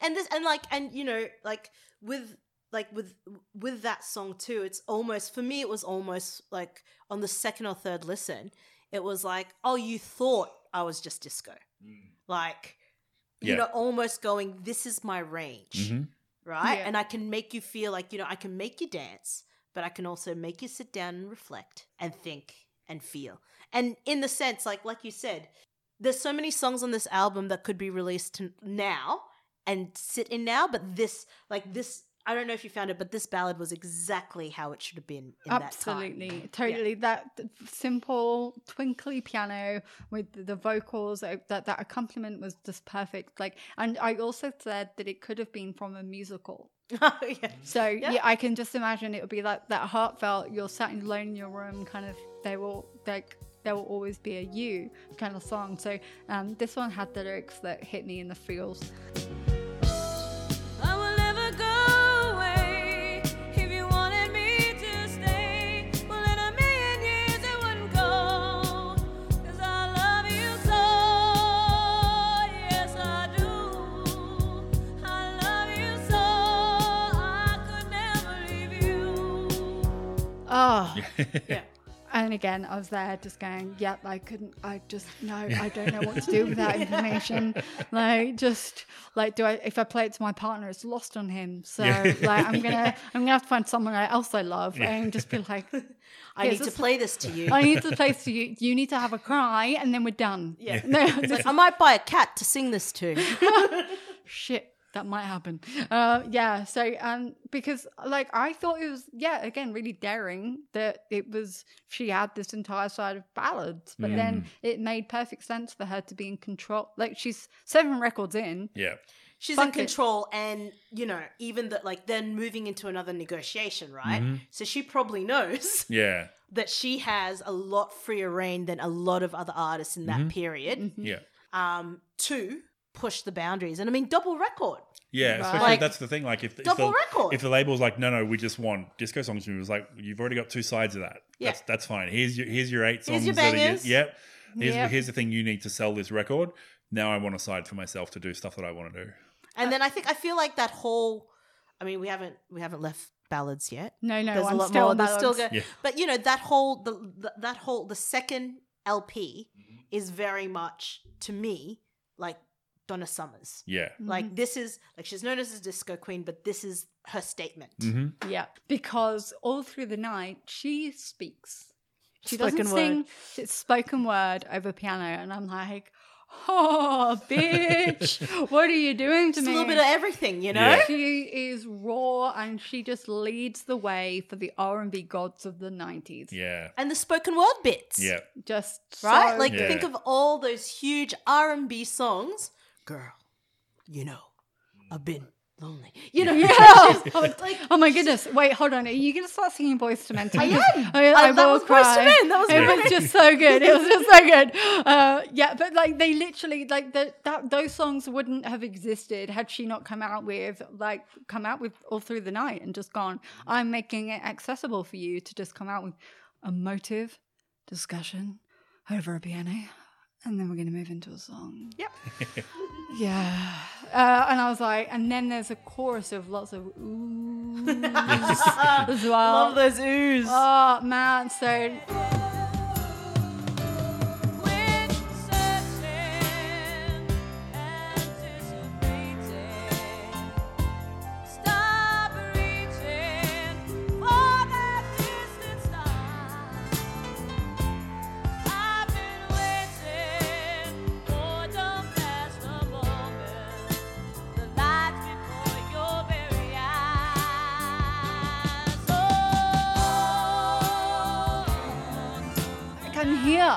And this and like and you know, like with like with with that song too, it's almost for me it was almost like on the second or third listen, it was like, oh, you thought I was just disco. Like you Yeah. know, almost going, This is my range. Mhm. Right? Yeah. And I can make you feel like, you know, I can make you dance, but I can also make you sit down and reflect and think and feel. And in the sense, like like you said, there's so many songs on this album that could be released now and sit in now, but this, like this, I don't know if you found it, but this ballad was exactly how it should have been in Absolutely, that time. totally. That simple, twinkly piano with the- the vocals, uh, that that accompaniment was just perfect. Like, and I also said that it could have been from a musical Oh, yeah. So Yeah. yeah. I can just imagine it would be like that heartfelt. You're sat alone in your room, kind of. They will like there will always be a you kind of song. So um, this one had the lyrics that hit me in the feels. Oh, yeah. and again, I was there just going, yep, I couldn't, I just, no, I don't know what to do with that information. like, just, like, do I, if I play it to my partner, it's lost on him. So, like, I'm gonna, I'm gonna have to find someone else I love and just be like, I need to play this to you. I need to play this to you. You need to have a cry and then we're done. Yeah. No, like, I might buy a cat to sing this to. shit that might happen uh yeah so um because like i thought it was yeah again really daring that it was she had this entire side of ballads but then it made perfect sense for her to be in control like she's seven records in yeah. She's Fuck in it. control, and you know, even that, like, then moving into another negotiation, right? So she probably knows Yeah. that she has a lot freer reign than a lot of other artists in that period Mm-hmm. Yeah. um, to push the boundaries. And I mean, double record. Yeah, Right. especially Like, that's the thing. Like if, if double the, record. if the label's like, no, no, we just want disco songs, and it was like, you've already got two sides of that. Yeah. That's that's fine. Here's your here's your eight songs. Here's your that are bangers. yep. Here's Yep. here's the thing you need to sell this record. Now I want a side for myself to do stuff that I want to do. And then I think I feel like that whole. I mean, we haven't we haven't left ballads yet. no no There's I'm a lot still more. on There's still ballads. go- Yeah. But you know that whole the, the that whole the second LP Mm-hmm. is very much to me like Donna Summers. Yeah. Mm-hmm. Like this is like she's known as a disco queen, but this is her statement. hmm Yeah, because all through the night she speaks. She Spoken doesn't word. sing. It's spoken word over piano, and I'm like, oh, bitch, what are you doing to Just a little bit of everything, you know. Yeah. she is raw, and she just leads the way for the R and B gods of the '90s. Yeah. And the spoken word bits, Yeah. Just right? so like Yeah. think of all those huge R and B songs. Girl, you know, I've been lonely. You know, Yeah. Like Oh my goodness! Wait, hold on. Are you gonna start singing "Boyz II Men"? I am. I, Uh, I that was Boyz II cry. Men. That was it great. was just so good. It was just so good. Uh, yeah, but like they literally like the, that those songs wouldn't have existed had she not come out with like come out with all through the night and just gone. I'm making it accessible for you to just come out with a motive discussion over a piano. And then we're going to move into a song. Yep. Yeah. Uh, and I was like, and then there's a chorus of lots of oohs as well. love those oohs. Oh man, so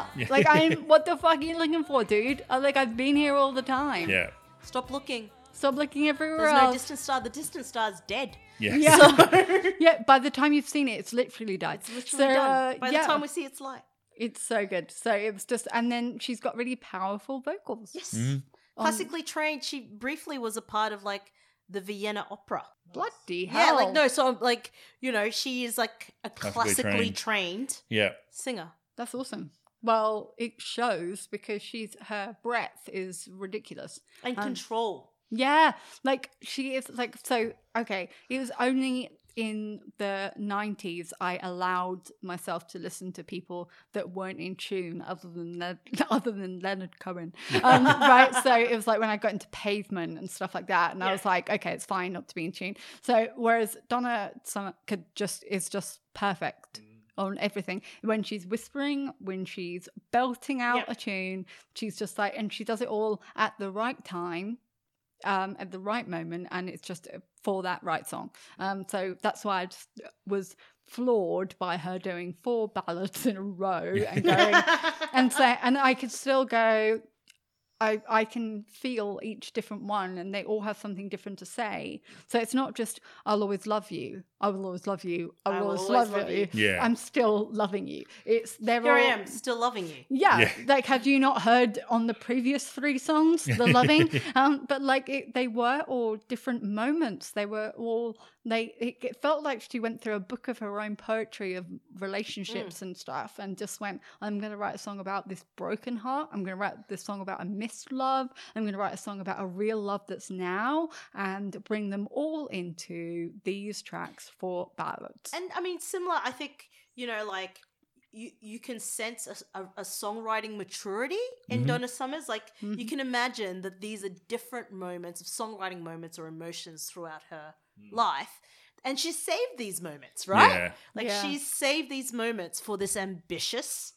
can hear. Like I'm what the fuck are you looking for, dude? I, like I've been here all the time. Yeah. Stop looking. Stop looking everywhere There's no distant star. The distant star's dead. Yeah. yeah. yeah, by the time you've seen it, it's literally died. It's literally So, done. uh, By yeah, the time we see its light. it's so good. So it was just and then she's got really powerful vocals. Yes. Mm-hmm. Classically trained. She briefly was a part of like the Vienna Opera. Bloody hell. Yeah, like no, so like you know, she is like a Classically classically, trained. trained. Yeah. singer. That's awesome. Well, it shows because she's her breadth is ridiculous. And Um, control. Yeah, like she is like so. Okay, it was only in the '90s I allowed myself to listen to people that weren't in tune, other than Le- other than Leonard Cohen, um, right? So it was like when I got into Pavement and stuff like that, and I was like, okay, it's fine not to be in tune. So whereas Donna Summer could just is just perfect on everything. When she's whispering, when she's belting out Yeah. a tune, she's just like, and she does it all at the right time, um, at the right moment, and it's just uh, for that right song. Um, so that's why I just was floored by her doing four ballads in a row and going, and say, and I could still go. I, I can feel each different one and they all have something different to say. So it's not just I'll always love you. I will always love you. I will, always, love, you. Yeah. I'm still loving you. It's they're Here I am, still loving you. Yeah, Yeah. like have you not heard on the previous three songs the loving? um, but like it, they were all different moments. They were all they. It, it felt like she went through a book of her own poetry of relationships and stuff, and just went. I'm going to write a song about this broken heart. I'm going to write this song about a missed love. I'm going to write a song about a real love that's now, and bring them all into these tracks for ballads. And I mean, similar. I think you know, like you you can sense a, a, a songwriting maturity in Mhm. Donna Summers. Like you Mhm. can imagine that these are different moments of songwriting moments or emotions throughout her Mm. life, and she saved these moments, right? Yeah. Like Yeah. she's saved these moments for this ambitious,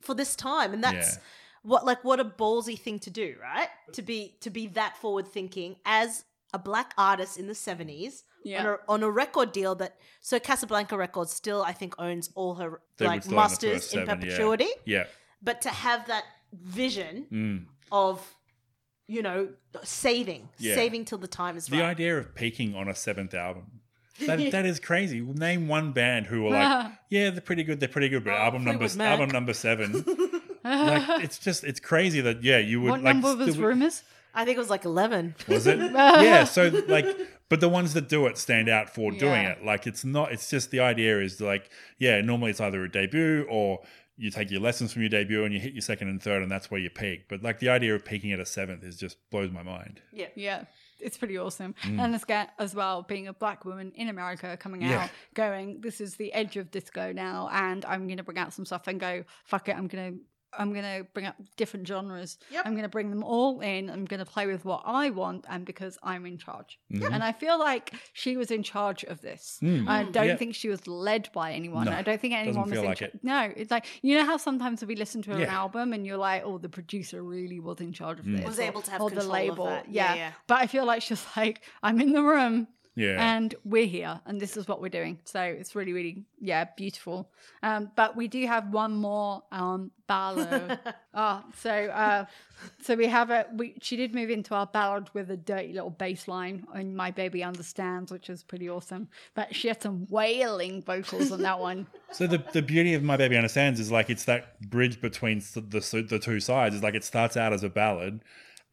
for this time, and that's Yeah. What like what a ballsy thing to do, right? To be to be that forward thinking as a black artist in the seventies Yeah. on, a, on a record deal that so Casablanca Records still I think owns all her They like still own the masters in seven, perpetuity, Yeah. but to have that vision Mm. of you know saving, Yeah. saving till the time is The right. idea of peaking on a seventh album. That, that is crazy. Name one band who were like, yeah, they're pretty good, they're pretty good, but Oh, album number album number seven, like it's just it's crazy that yeah, you would what like number was still- rumors? I think it was like eleven. Was it? yeah. So like, but the ones that do it stand out for doing it. Like it's not. It's just the idea is like, yeah. Normally it's either a debut or you take your lessons from your debut and you hit your second and third and that's where you peak. But like the idea of peaking at a seventh is just blows my mind. Yeah. Yeah. It's pretty awesome. Mm. And as, ga- as well, being a black woman in America coming Yeah. out, going, this is the edge of disco now, and I'm going to bring out some stuff and go, fuck it, I'm going to. I'm gonna bring up different genres. Yep. I'm gonna bring them all in. I'm gonna play with what I want, and because I'm in charge. Mhm. And I feel like she was in charge of this. Mm. I don't Yeah. think she was led by anyone. No, I don't think anyone was feel in like cha- it. No, it's like you know how sometimes we listen to an Yeah. album and you're like, oh, the producer really was in charge of Mm. this, Was or- able to have or the control of label. that. Yeah. Yeah, yeah. but I feel like she's like, I'm in the room Yeah. and we're here and this is what we're doing. So it's really, really, yeah, beautiful. Um, but we do have one more um ballad. oh, so uh, so we have a we she did move into our ballad with a dirty little bass line and my baby understands, which is pretty awesome. But she had some wailing vocals on that one. So the, the beauty of My Baby Understands is like it's that bridge between the the, the two sides. It's like it starts out as a ballad,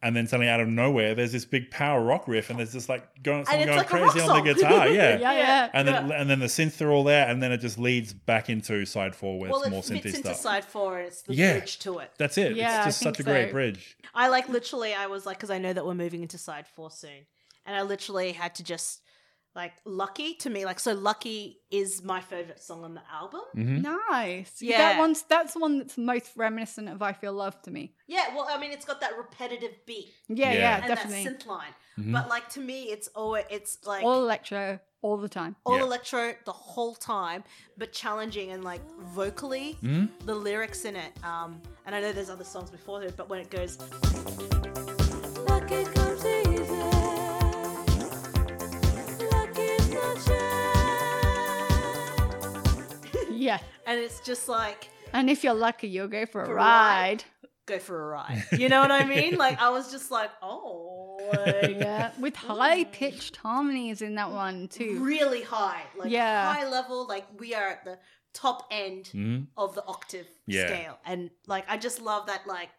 and then suddenly out of nowhere there's this big power rock riff, and there's just like going someone going like crazy on the guitar. Yeah. Yeah, yeah. And then and then the synths are all there, and then it just leads back into side four where well, it's it more fits synthy into stuff. side four, and it's the Yeah. bridge to it. That's it. Yeah, it's just think such a great bridge. I like literally, I was like, because I know that we're moving into side four soon, and I literally had to just like lucky to me, like so lucky is my favorite song on the album. Mhm. Nice. Yeah. That one's that's the one that's most reminiscent of I Feel Love to me. Yeah, well, I mean, it's got that repetitive beat Yeah, Yeah. yeah, and definitely. that synth line, Mhm. but like to me, it's always it's like All all, electro, all the time. Yeah. electro the whole time, but challenging and like vocally, Mhm. the lyrics in it. Um, and I know there's other songs before it, but when it goes, Luck it comes Yeah. and it's just like And if you're lucky, you'll go for a For a ride. go for a ride. You know what I mean? Like I was just like, oh, like, Yeah. With high pitched harmonies in that one too. really high, like Yeah. high level. Like we are at the top end Mhm. of the octave Yeah. scale, and like I just love that. Like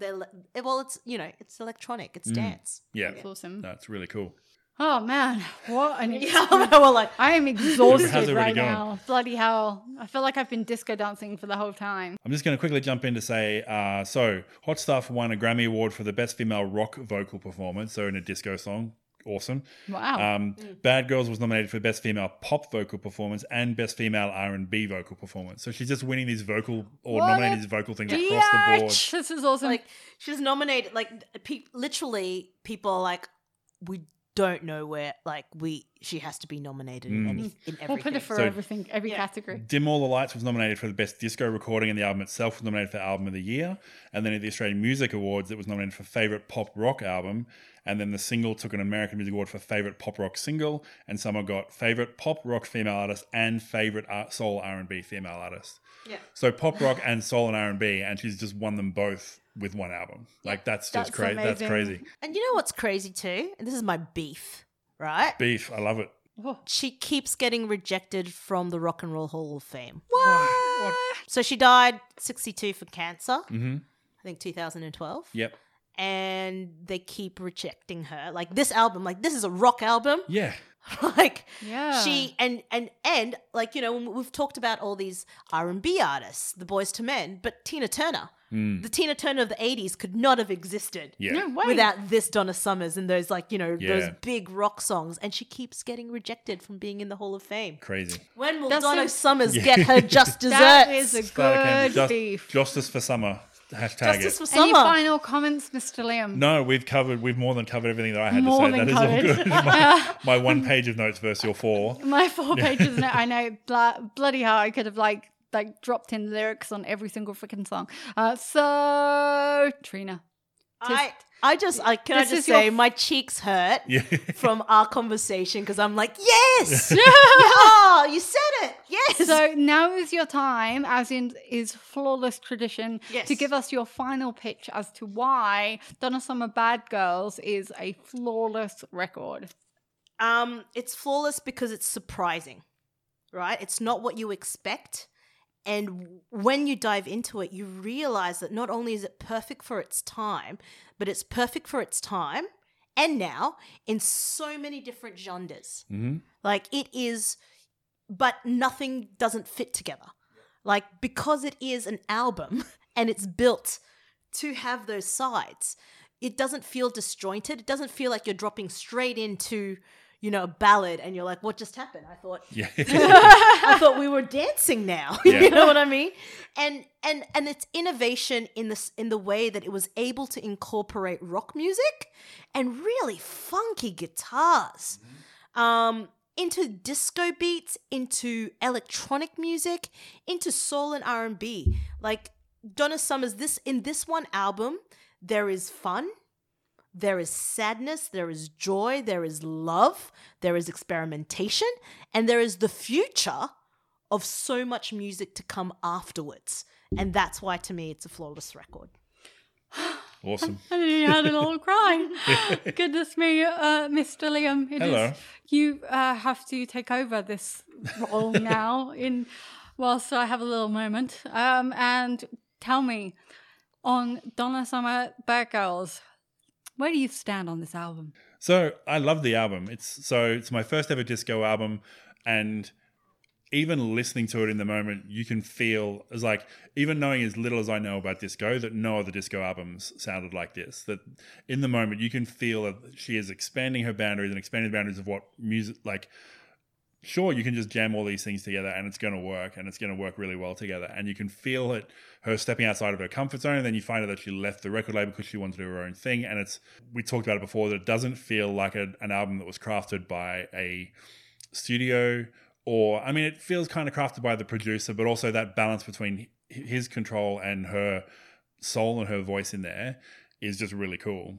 they're well, it's you know, it's electronic, it's Mm. dance. Yeah. That's awesome. That's really cool. Oh man, what an Yeah, we're like, I am exhausted right going? now. Bloody hell. I feel like I've been disco dancing for the whole time. I'm just going to quickly jump in to say uh, so, Hot Stuff won a Grammy Award for the Best Female Rock Vocal Performance, so in a disco song. Awesome. Wow. Um, Mm. Bad Girls was nominated for Best Female Pop Vocal Performance and Best Female R&B Vocal Performance. So she's just winning these vocal or What nominating these vocal things across the board. This is awesome. like she's nominated. Like pe- literally, people are like, we don't know where. Like we she has to be nominated in hmm. any in everything. We'll put it for So- everything, every Yeah. category. Dim All the Lights was nominated for the best disco recording, and the album itself was nominated for Album of the Year. And then at the Australian Music Awards, it was nominated for Favorite Pop Rock Album. And then the single took an American Music Award for Favorite Pop Rock Single. And Summer got Favorite Pop Rock Female Artist and Favorite Art, Soul R&B Female Artist. Yeah. So pop rock and soul and R&B, and she's just won them both with one album. Like that's just crazy. That's crazy. And you know what's crazy too? And this is my beef, right? Beef, I love it. She keeps getting rejected from the Rock and Roll Hall of Fame. What? So she died 62 for cancer, Mm-hmm. I think 2012. Yep. And they keep rejecting her. Like this album, like this is a rock album. Yeah. like Yeah. she and and and like you know we've talked about all these R&B artists, the Boyz II Men, but Tina Turner, the Tina Turner of the 80s could not have existed. Mm. Yeah. No. Without this Donna Summers and those like you know Yeah. those big rock songs, and she keeps getting rejected from being in the Hall of Fame. Crazy. When will That's Donna a- Summers Yeah. get her just desserts? that is a good Just- beef. Justice for summer. Hashtag Justice it. for Any final comments, Mr. Liam? No, we've covered. We've more than covered everything that I had More to say. than That is covered. all good. my, my one page of notes versus your four. My four pages. no, I know. Bla- bloody hell, I could have like like dropped in lyrics on every single freaking song. Uh, so Trina, I I just I can I just is your say f- my cheeks hurt Yeah. from our conversation because I'm like yes, oh you said it yes. so now is your time, as in is flawless tradition, Yes. to give us your final pitch as to why Donna Summer Bad Girls is a flawless record. Um, it's flawless because it's surprising, right? It's not what you expect. And when you dive into it, you realize that not only is it perfect for its time, but it's perfect for its time and now in so many different genres. Mhm. Like it is, but nothing doesn't fit together. Like because it is an album and it's built to have those sides, it doesn't feel disjointed. It doesn't feel like you're dropping straight into, you know, a ballad and you're like, what just happened? I thought Yeah. I thought we were dancing now. Yeah. you know what I mean? And and and it's innovation in this in the way that it was able to incorporate rock music and really funky guitars. Um into disco beats, into electronic music, into soul and R&B. Like Donna Summers this in this one album, there is fun, there is sadness, there is joy, there is love, there is experimentation, and there is the future of so much music to come afterwards. And that's why, to me, it's a flawless record. awesome. I nearly had a little cry. Goodness me, uh, Mr. Liam. it is- Hello. you uh, have to take over this role now. In whilst I have a little moment, um, and tell me on Donna Summer Bad Girls, where do you stand on this album? So I love the album. It's so it's my first ever disco album, and even listening to it in the moment, you can feel as like even knowing as little as I know about disco, that no other disco albums sounded like this. That in the moment you can feel that she is expanding her boundaries and expanding the boundaries of what music like. Sure, you can just jam all these things together and it's going to work and it's going to work really well together. And you can feel it, her stepping outside of her comfort zone. And then you find out that she left the record label because she wanted to do her own thing. And it's, we talked about it before, that it doesn't feel like a, an album that was crafted by a studio or, I mean, it feels kind of crafted by the producer, but also that balance between his control and her soul and her voice in there is just really cool.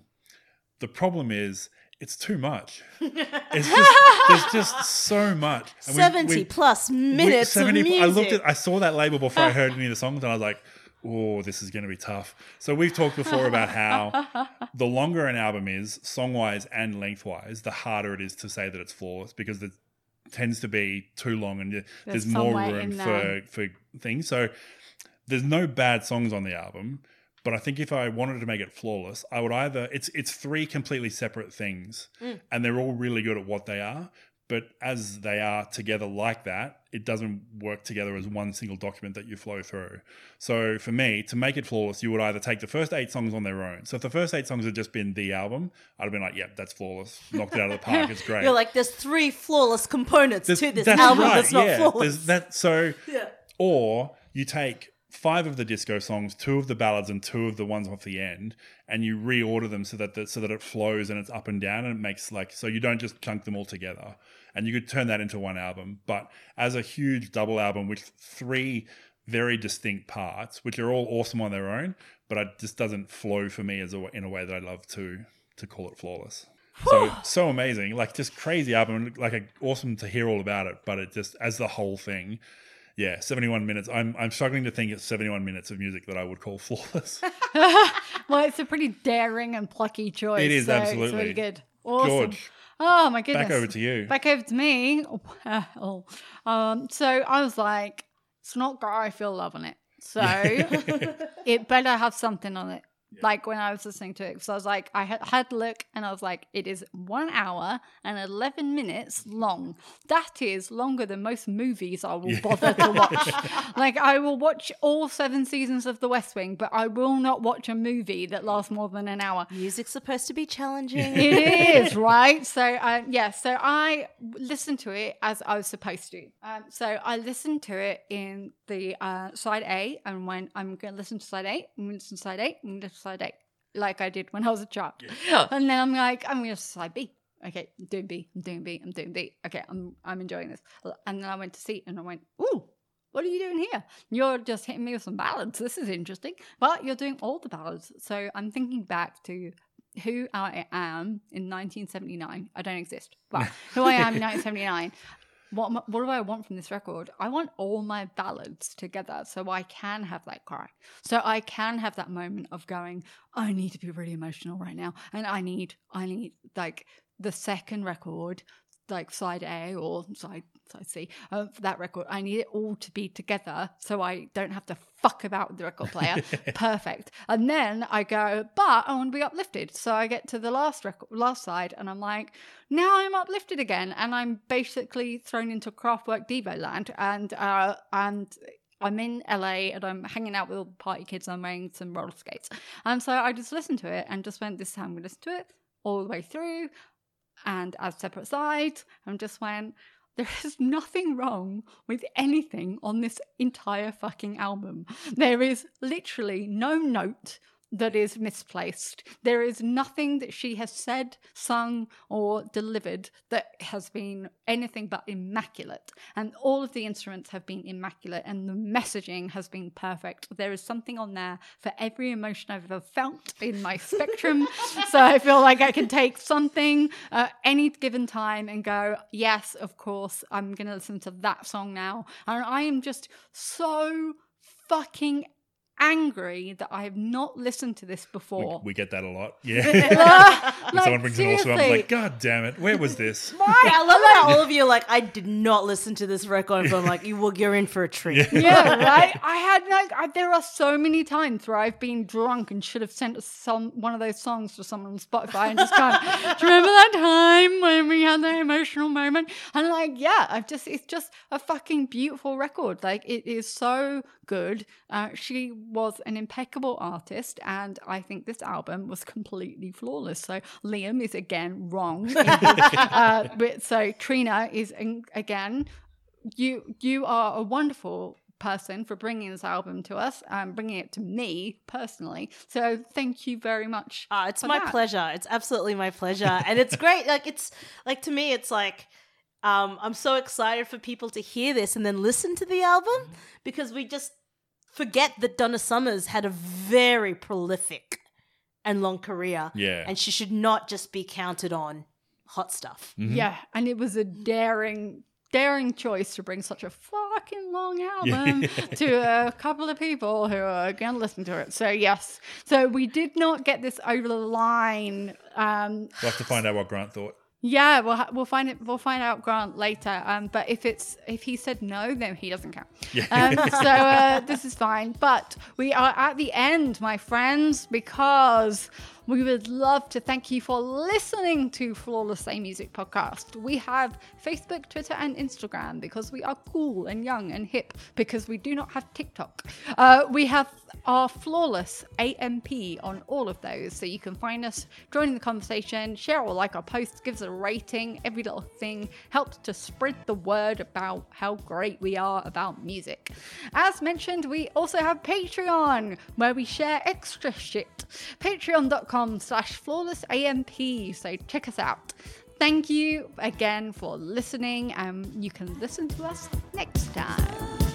The problem is, it's too much. It's just there's just so much. And we- 70 we- plus we- minutes 70 of music. I looked at I saw that label before I heard any of the songs and I was like, oh, this is gonna be tough. So we've talked before about how the longer an album is, song wise and length wise, the harder it is to say that it's flawless because it tends to be too long and there's, There's more room in for there. for things. So there's no bad songs on the album, but I think if I wanted to make it flawless, I would either it's it's three completely separate things, Mm. and they're all really good at what they are. But as they are together like that, it doesn't work together as one single document that you flow through. So for me, to make it flawless, you would either take the first eight songs on their own. So if the first eight songs had just been the album, I'd have been like, "Yep, that's flawless. Knocked it out of the park. It's great." You're like, there's three flawless components There's- to this that's album right, that's not yeah. flawless. There's that so Yeah. or you take five of the disco songs, two of the ballads, and two of the ones off the end, and you reorder them so that the, so that it flows and it's up and down, and it makes like so you don't just chunk them all together. And you could turn that into one album, but as a huge double album with three very distinct parts, which are all awesome on their own, but it just doesn't flow for me as a, in a way that I love to to call it flawless. So so amazing, like just crazy album, like a, awesome to hear all about it. But it just as the whole thing, yeah, seventy one minutes. I'm I'm struggling to think it's seventy one minutes of music that I would call flawless. Well, it's a pretty daring and plucky choice. It is, so It's absolutely. really good. Awesome. George, Oh my goodness. back over to you. Back over to me. Oh, um, so I was like, it's not got I feel love on it. So it better have something on it. Like when I was listening to it, so I was like, I had, had to look, and I was like, it is one hour and eleven minutes long. That is longer than most movies I will bother to watch. like I will watch all seven seasons of The West Wing, but I will not watch a movie that lasts more than an hour. Music's supposed to be challenging. It is right. So uh, yeah, so I listened to it as I was supposed to. Um, so I listened to it in the uh, side A, and when I'm going to listen to side A, I'm going to listen to side A, I'm going to listen to side A, like I did when I was a child. And then I'm like, I'm going to side B. Okay, I'm doing B. I'm doing B. I'm doing B. Okay, I'm I'm enjoying this. And then I went to C, and I went, ooh. What are you doing here? You're just hitting me with some ballads. This is interesting. But you're doing all the ballads. So I'm thinking back to who I am in 1979. I don't exist, but who I am in 1979. What, what do I want from this record? I want all my ballads together so I can have that cry. So I can have that moment of going, I need to be really emotional right now. And I need, I need like the second record, like side A or side side C for that record. I need it all to be together so I don't have to fuck about with the record player. Perfect. And then I go, but I want to be uplifted. So I get to the last record, last side, and I'm like, now I'm uplifted again, and I'm basically thrown into Kraftwerk Devo land, and uh, and. I'm in LA and I'm hanging out with all the party kids. I'm wearing some roller skates. And so I just listened to it and just went, this time I'm going to listen to it all the way through and as separate sides and just went there is nothing wrong with anything on this entire fucking album. There is literally no note that is misplaced. There is nothing that she has said, sung, or delivered that has been anything but immaculate. And all of the instruments have been immaculate, and the messaging has been perfect. There is something on there for every emotion I've ever felt in my spectrum. so I feel like I can take something at any given time and go, yes, of course, I'm going to listen to that song now. And I am just so fucking angry that I have not listened to this before. we get that a lot. Yeah. Ah, when someone brings it also up, I'm like, God damn it, where was this? Yeah, I love how all of you are like, I did not listen to this record, but I'm like, you, well, you're in for a treat. yeah, right. I had like I, there are so many times where I've been drunk and should have sent some one of those songs to someone on Spotify and just gone, "Do you remember that time when we had that emotional moment?" And like, yeah, I've just it's just a fucking beautiful record. Like it is so good. Uh, she was an impeccable artist, and I think this album was completely flawless. So Liam is again wrong. uh, but so Trina is in, again you you are a wonderful person for bringing this album to us and bringing it to me personally. So thank you very much. Ah, it's my that. pleasure. It's absolutely my pleasure. and it's great. Like it's like to me, it's like um, I'm so excited for people to hear this and then listen to the album because we just forget that Donna Summers had a very prolific and long career. Yeah. And she should not just be counted on hot stuff. Yeah, and it was a daring daring choice to bring such a fucking long album to a couple of people who are going to listen to it. So yes. So we did not get this over the line um We'll have to find out what Grant thought. Yeah, we'll ha- we'll find it. We'll find out Grant later. Um, but if it's if he said no, then he doesn't count. Um, so uh, this is fine. But we are at the end, my friends, because We would love to thank you for listening to Flawless A Music Podcast. We have Facebook, Twitter, and Instagram because we are cool and young and hip because we do not have TikTok. Uh, we have our Flawless AMP on all of those, so you can find us, join in the conversation, share or like our posts, give us a rating. Every little thing helps to spread the word about how great we are about music. As mentioned, we also have Patreon where we share extra shit. Patreon.com slash flawless AMP. So check us out. Thank you again for listening, and you can listen to us next time.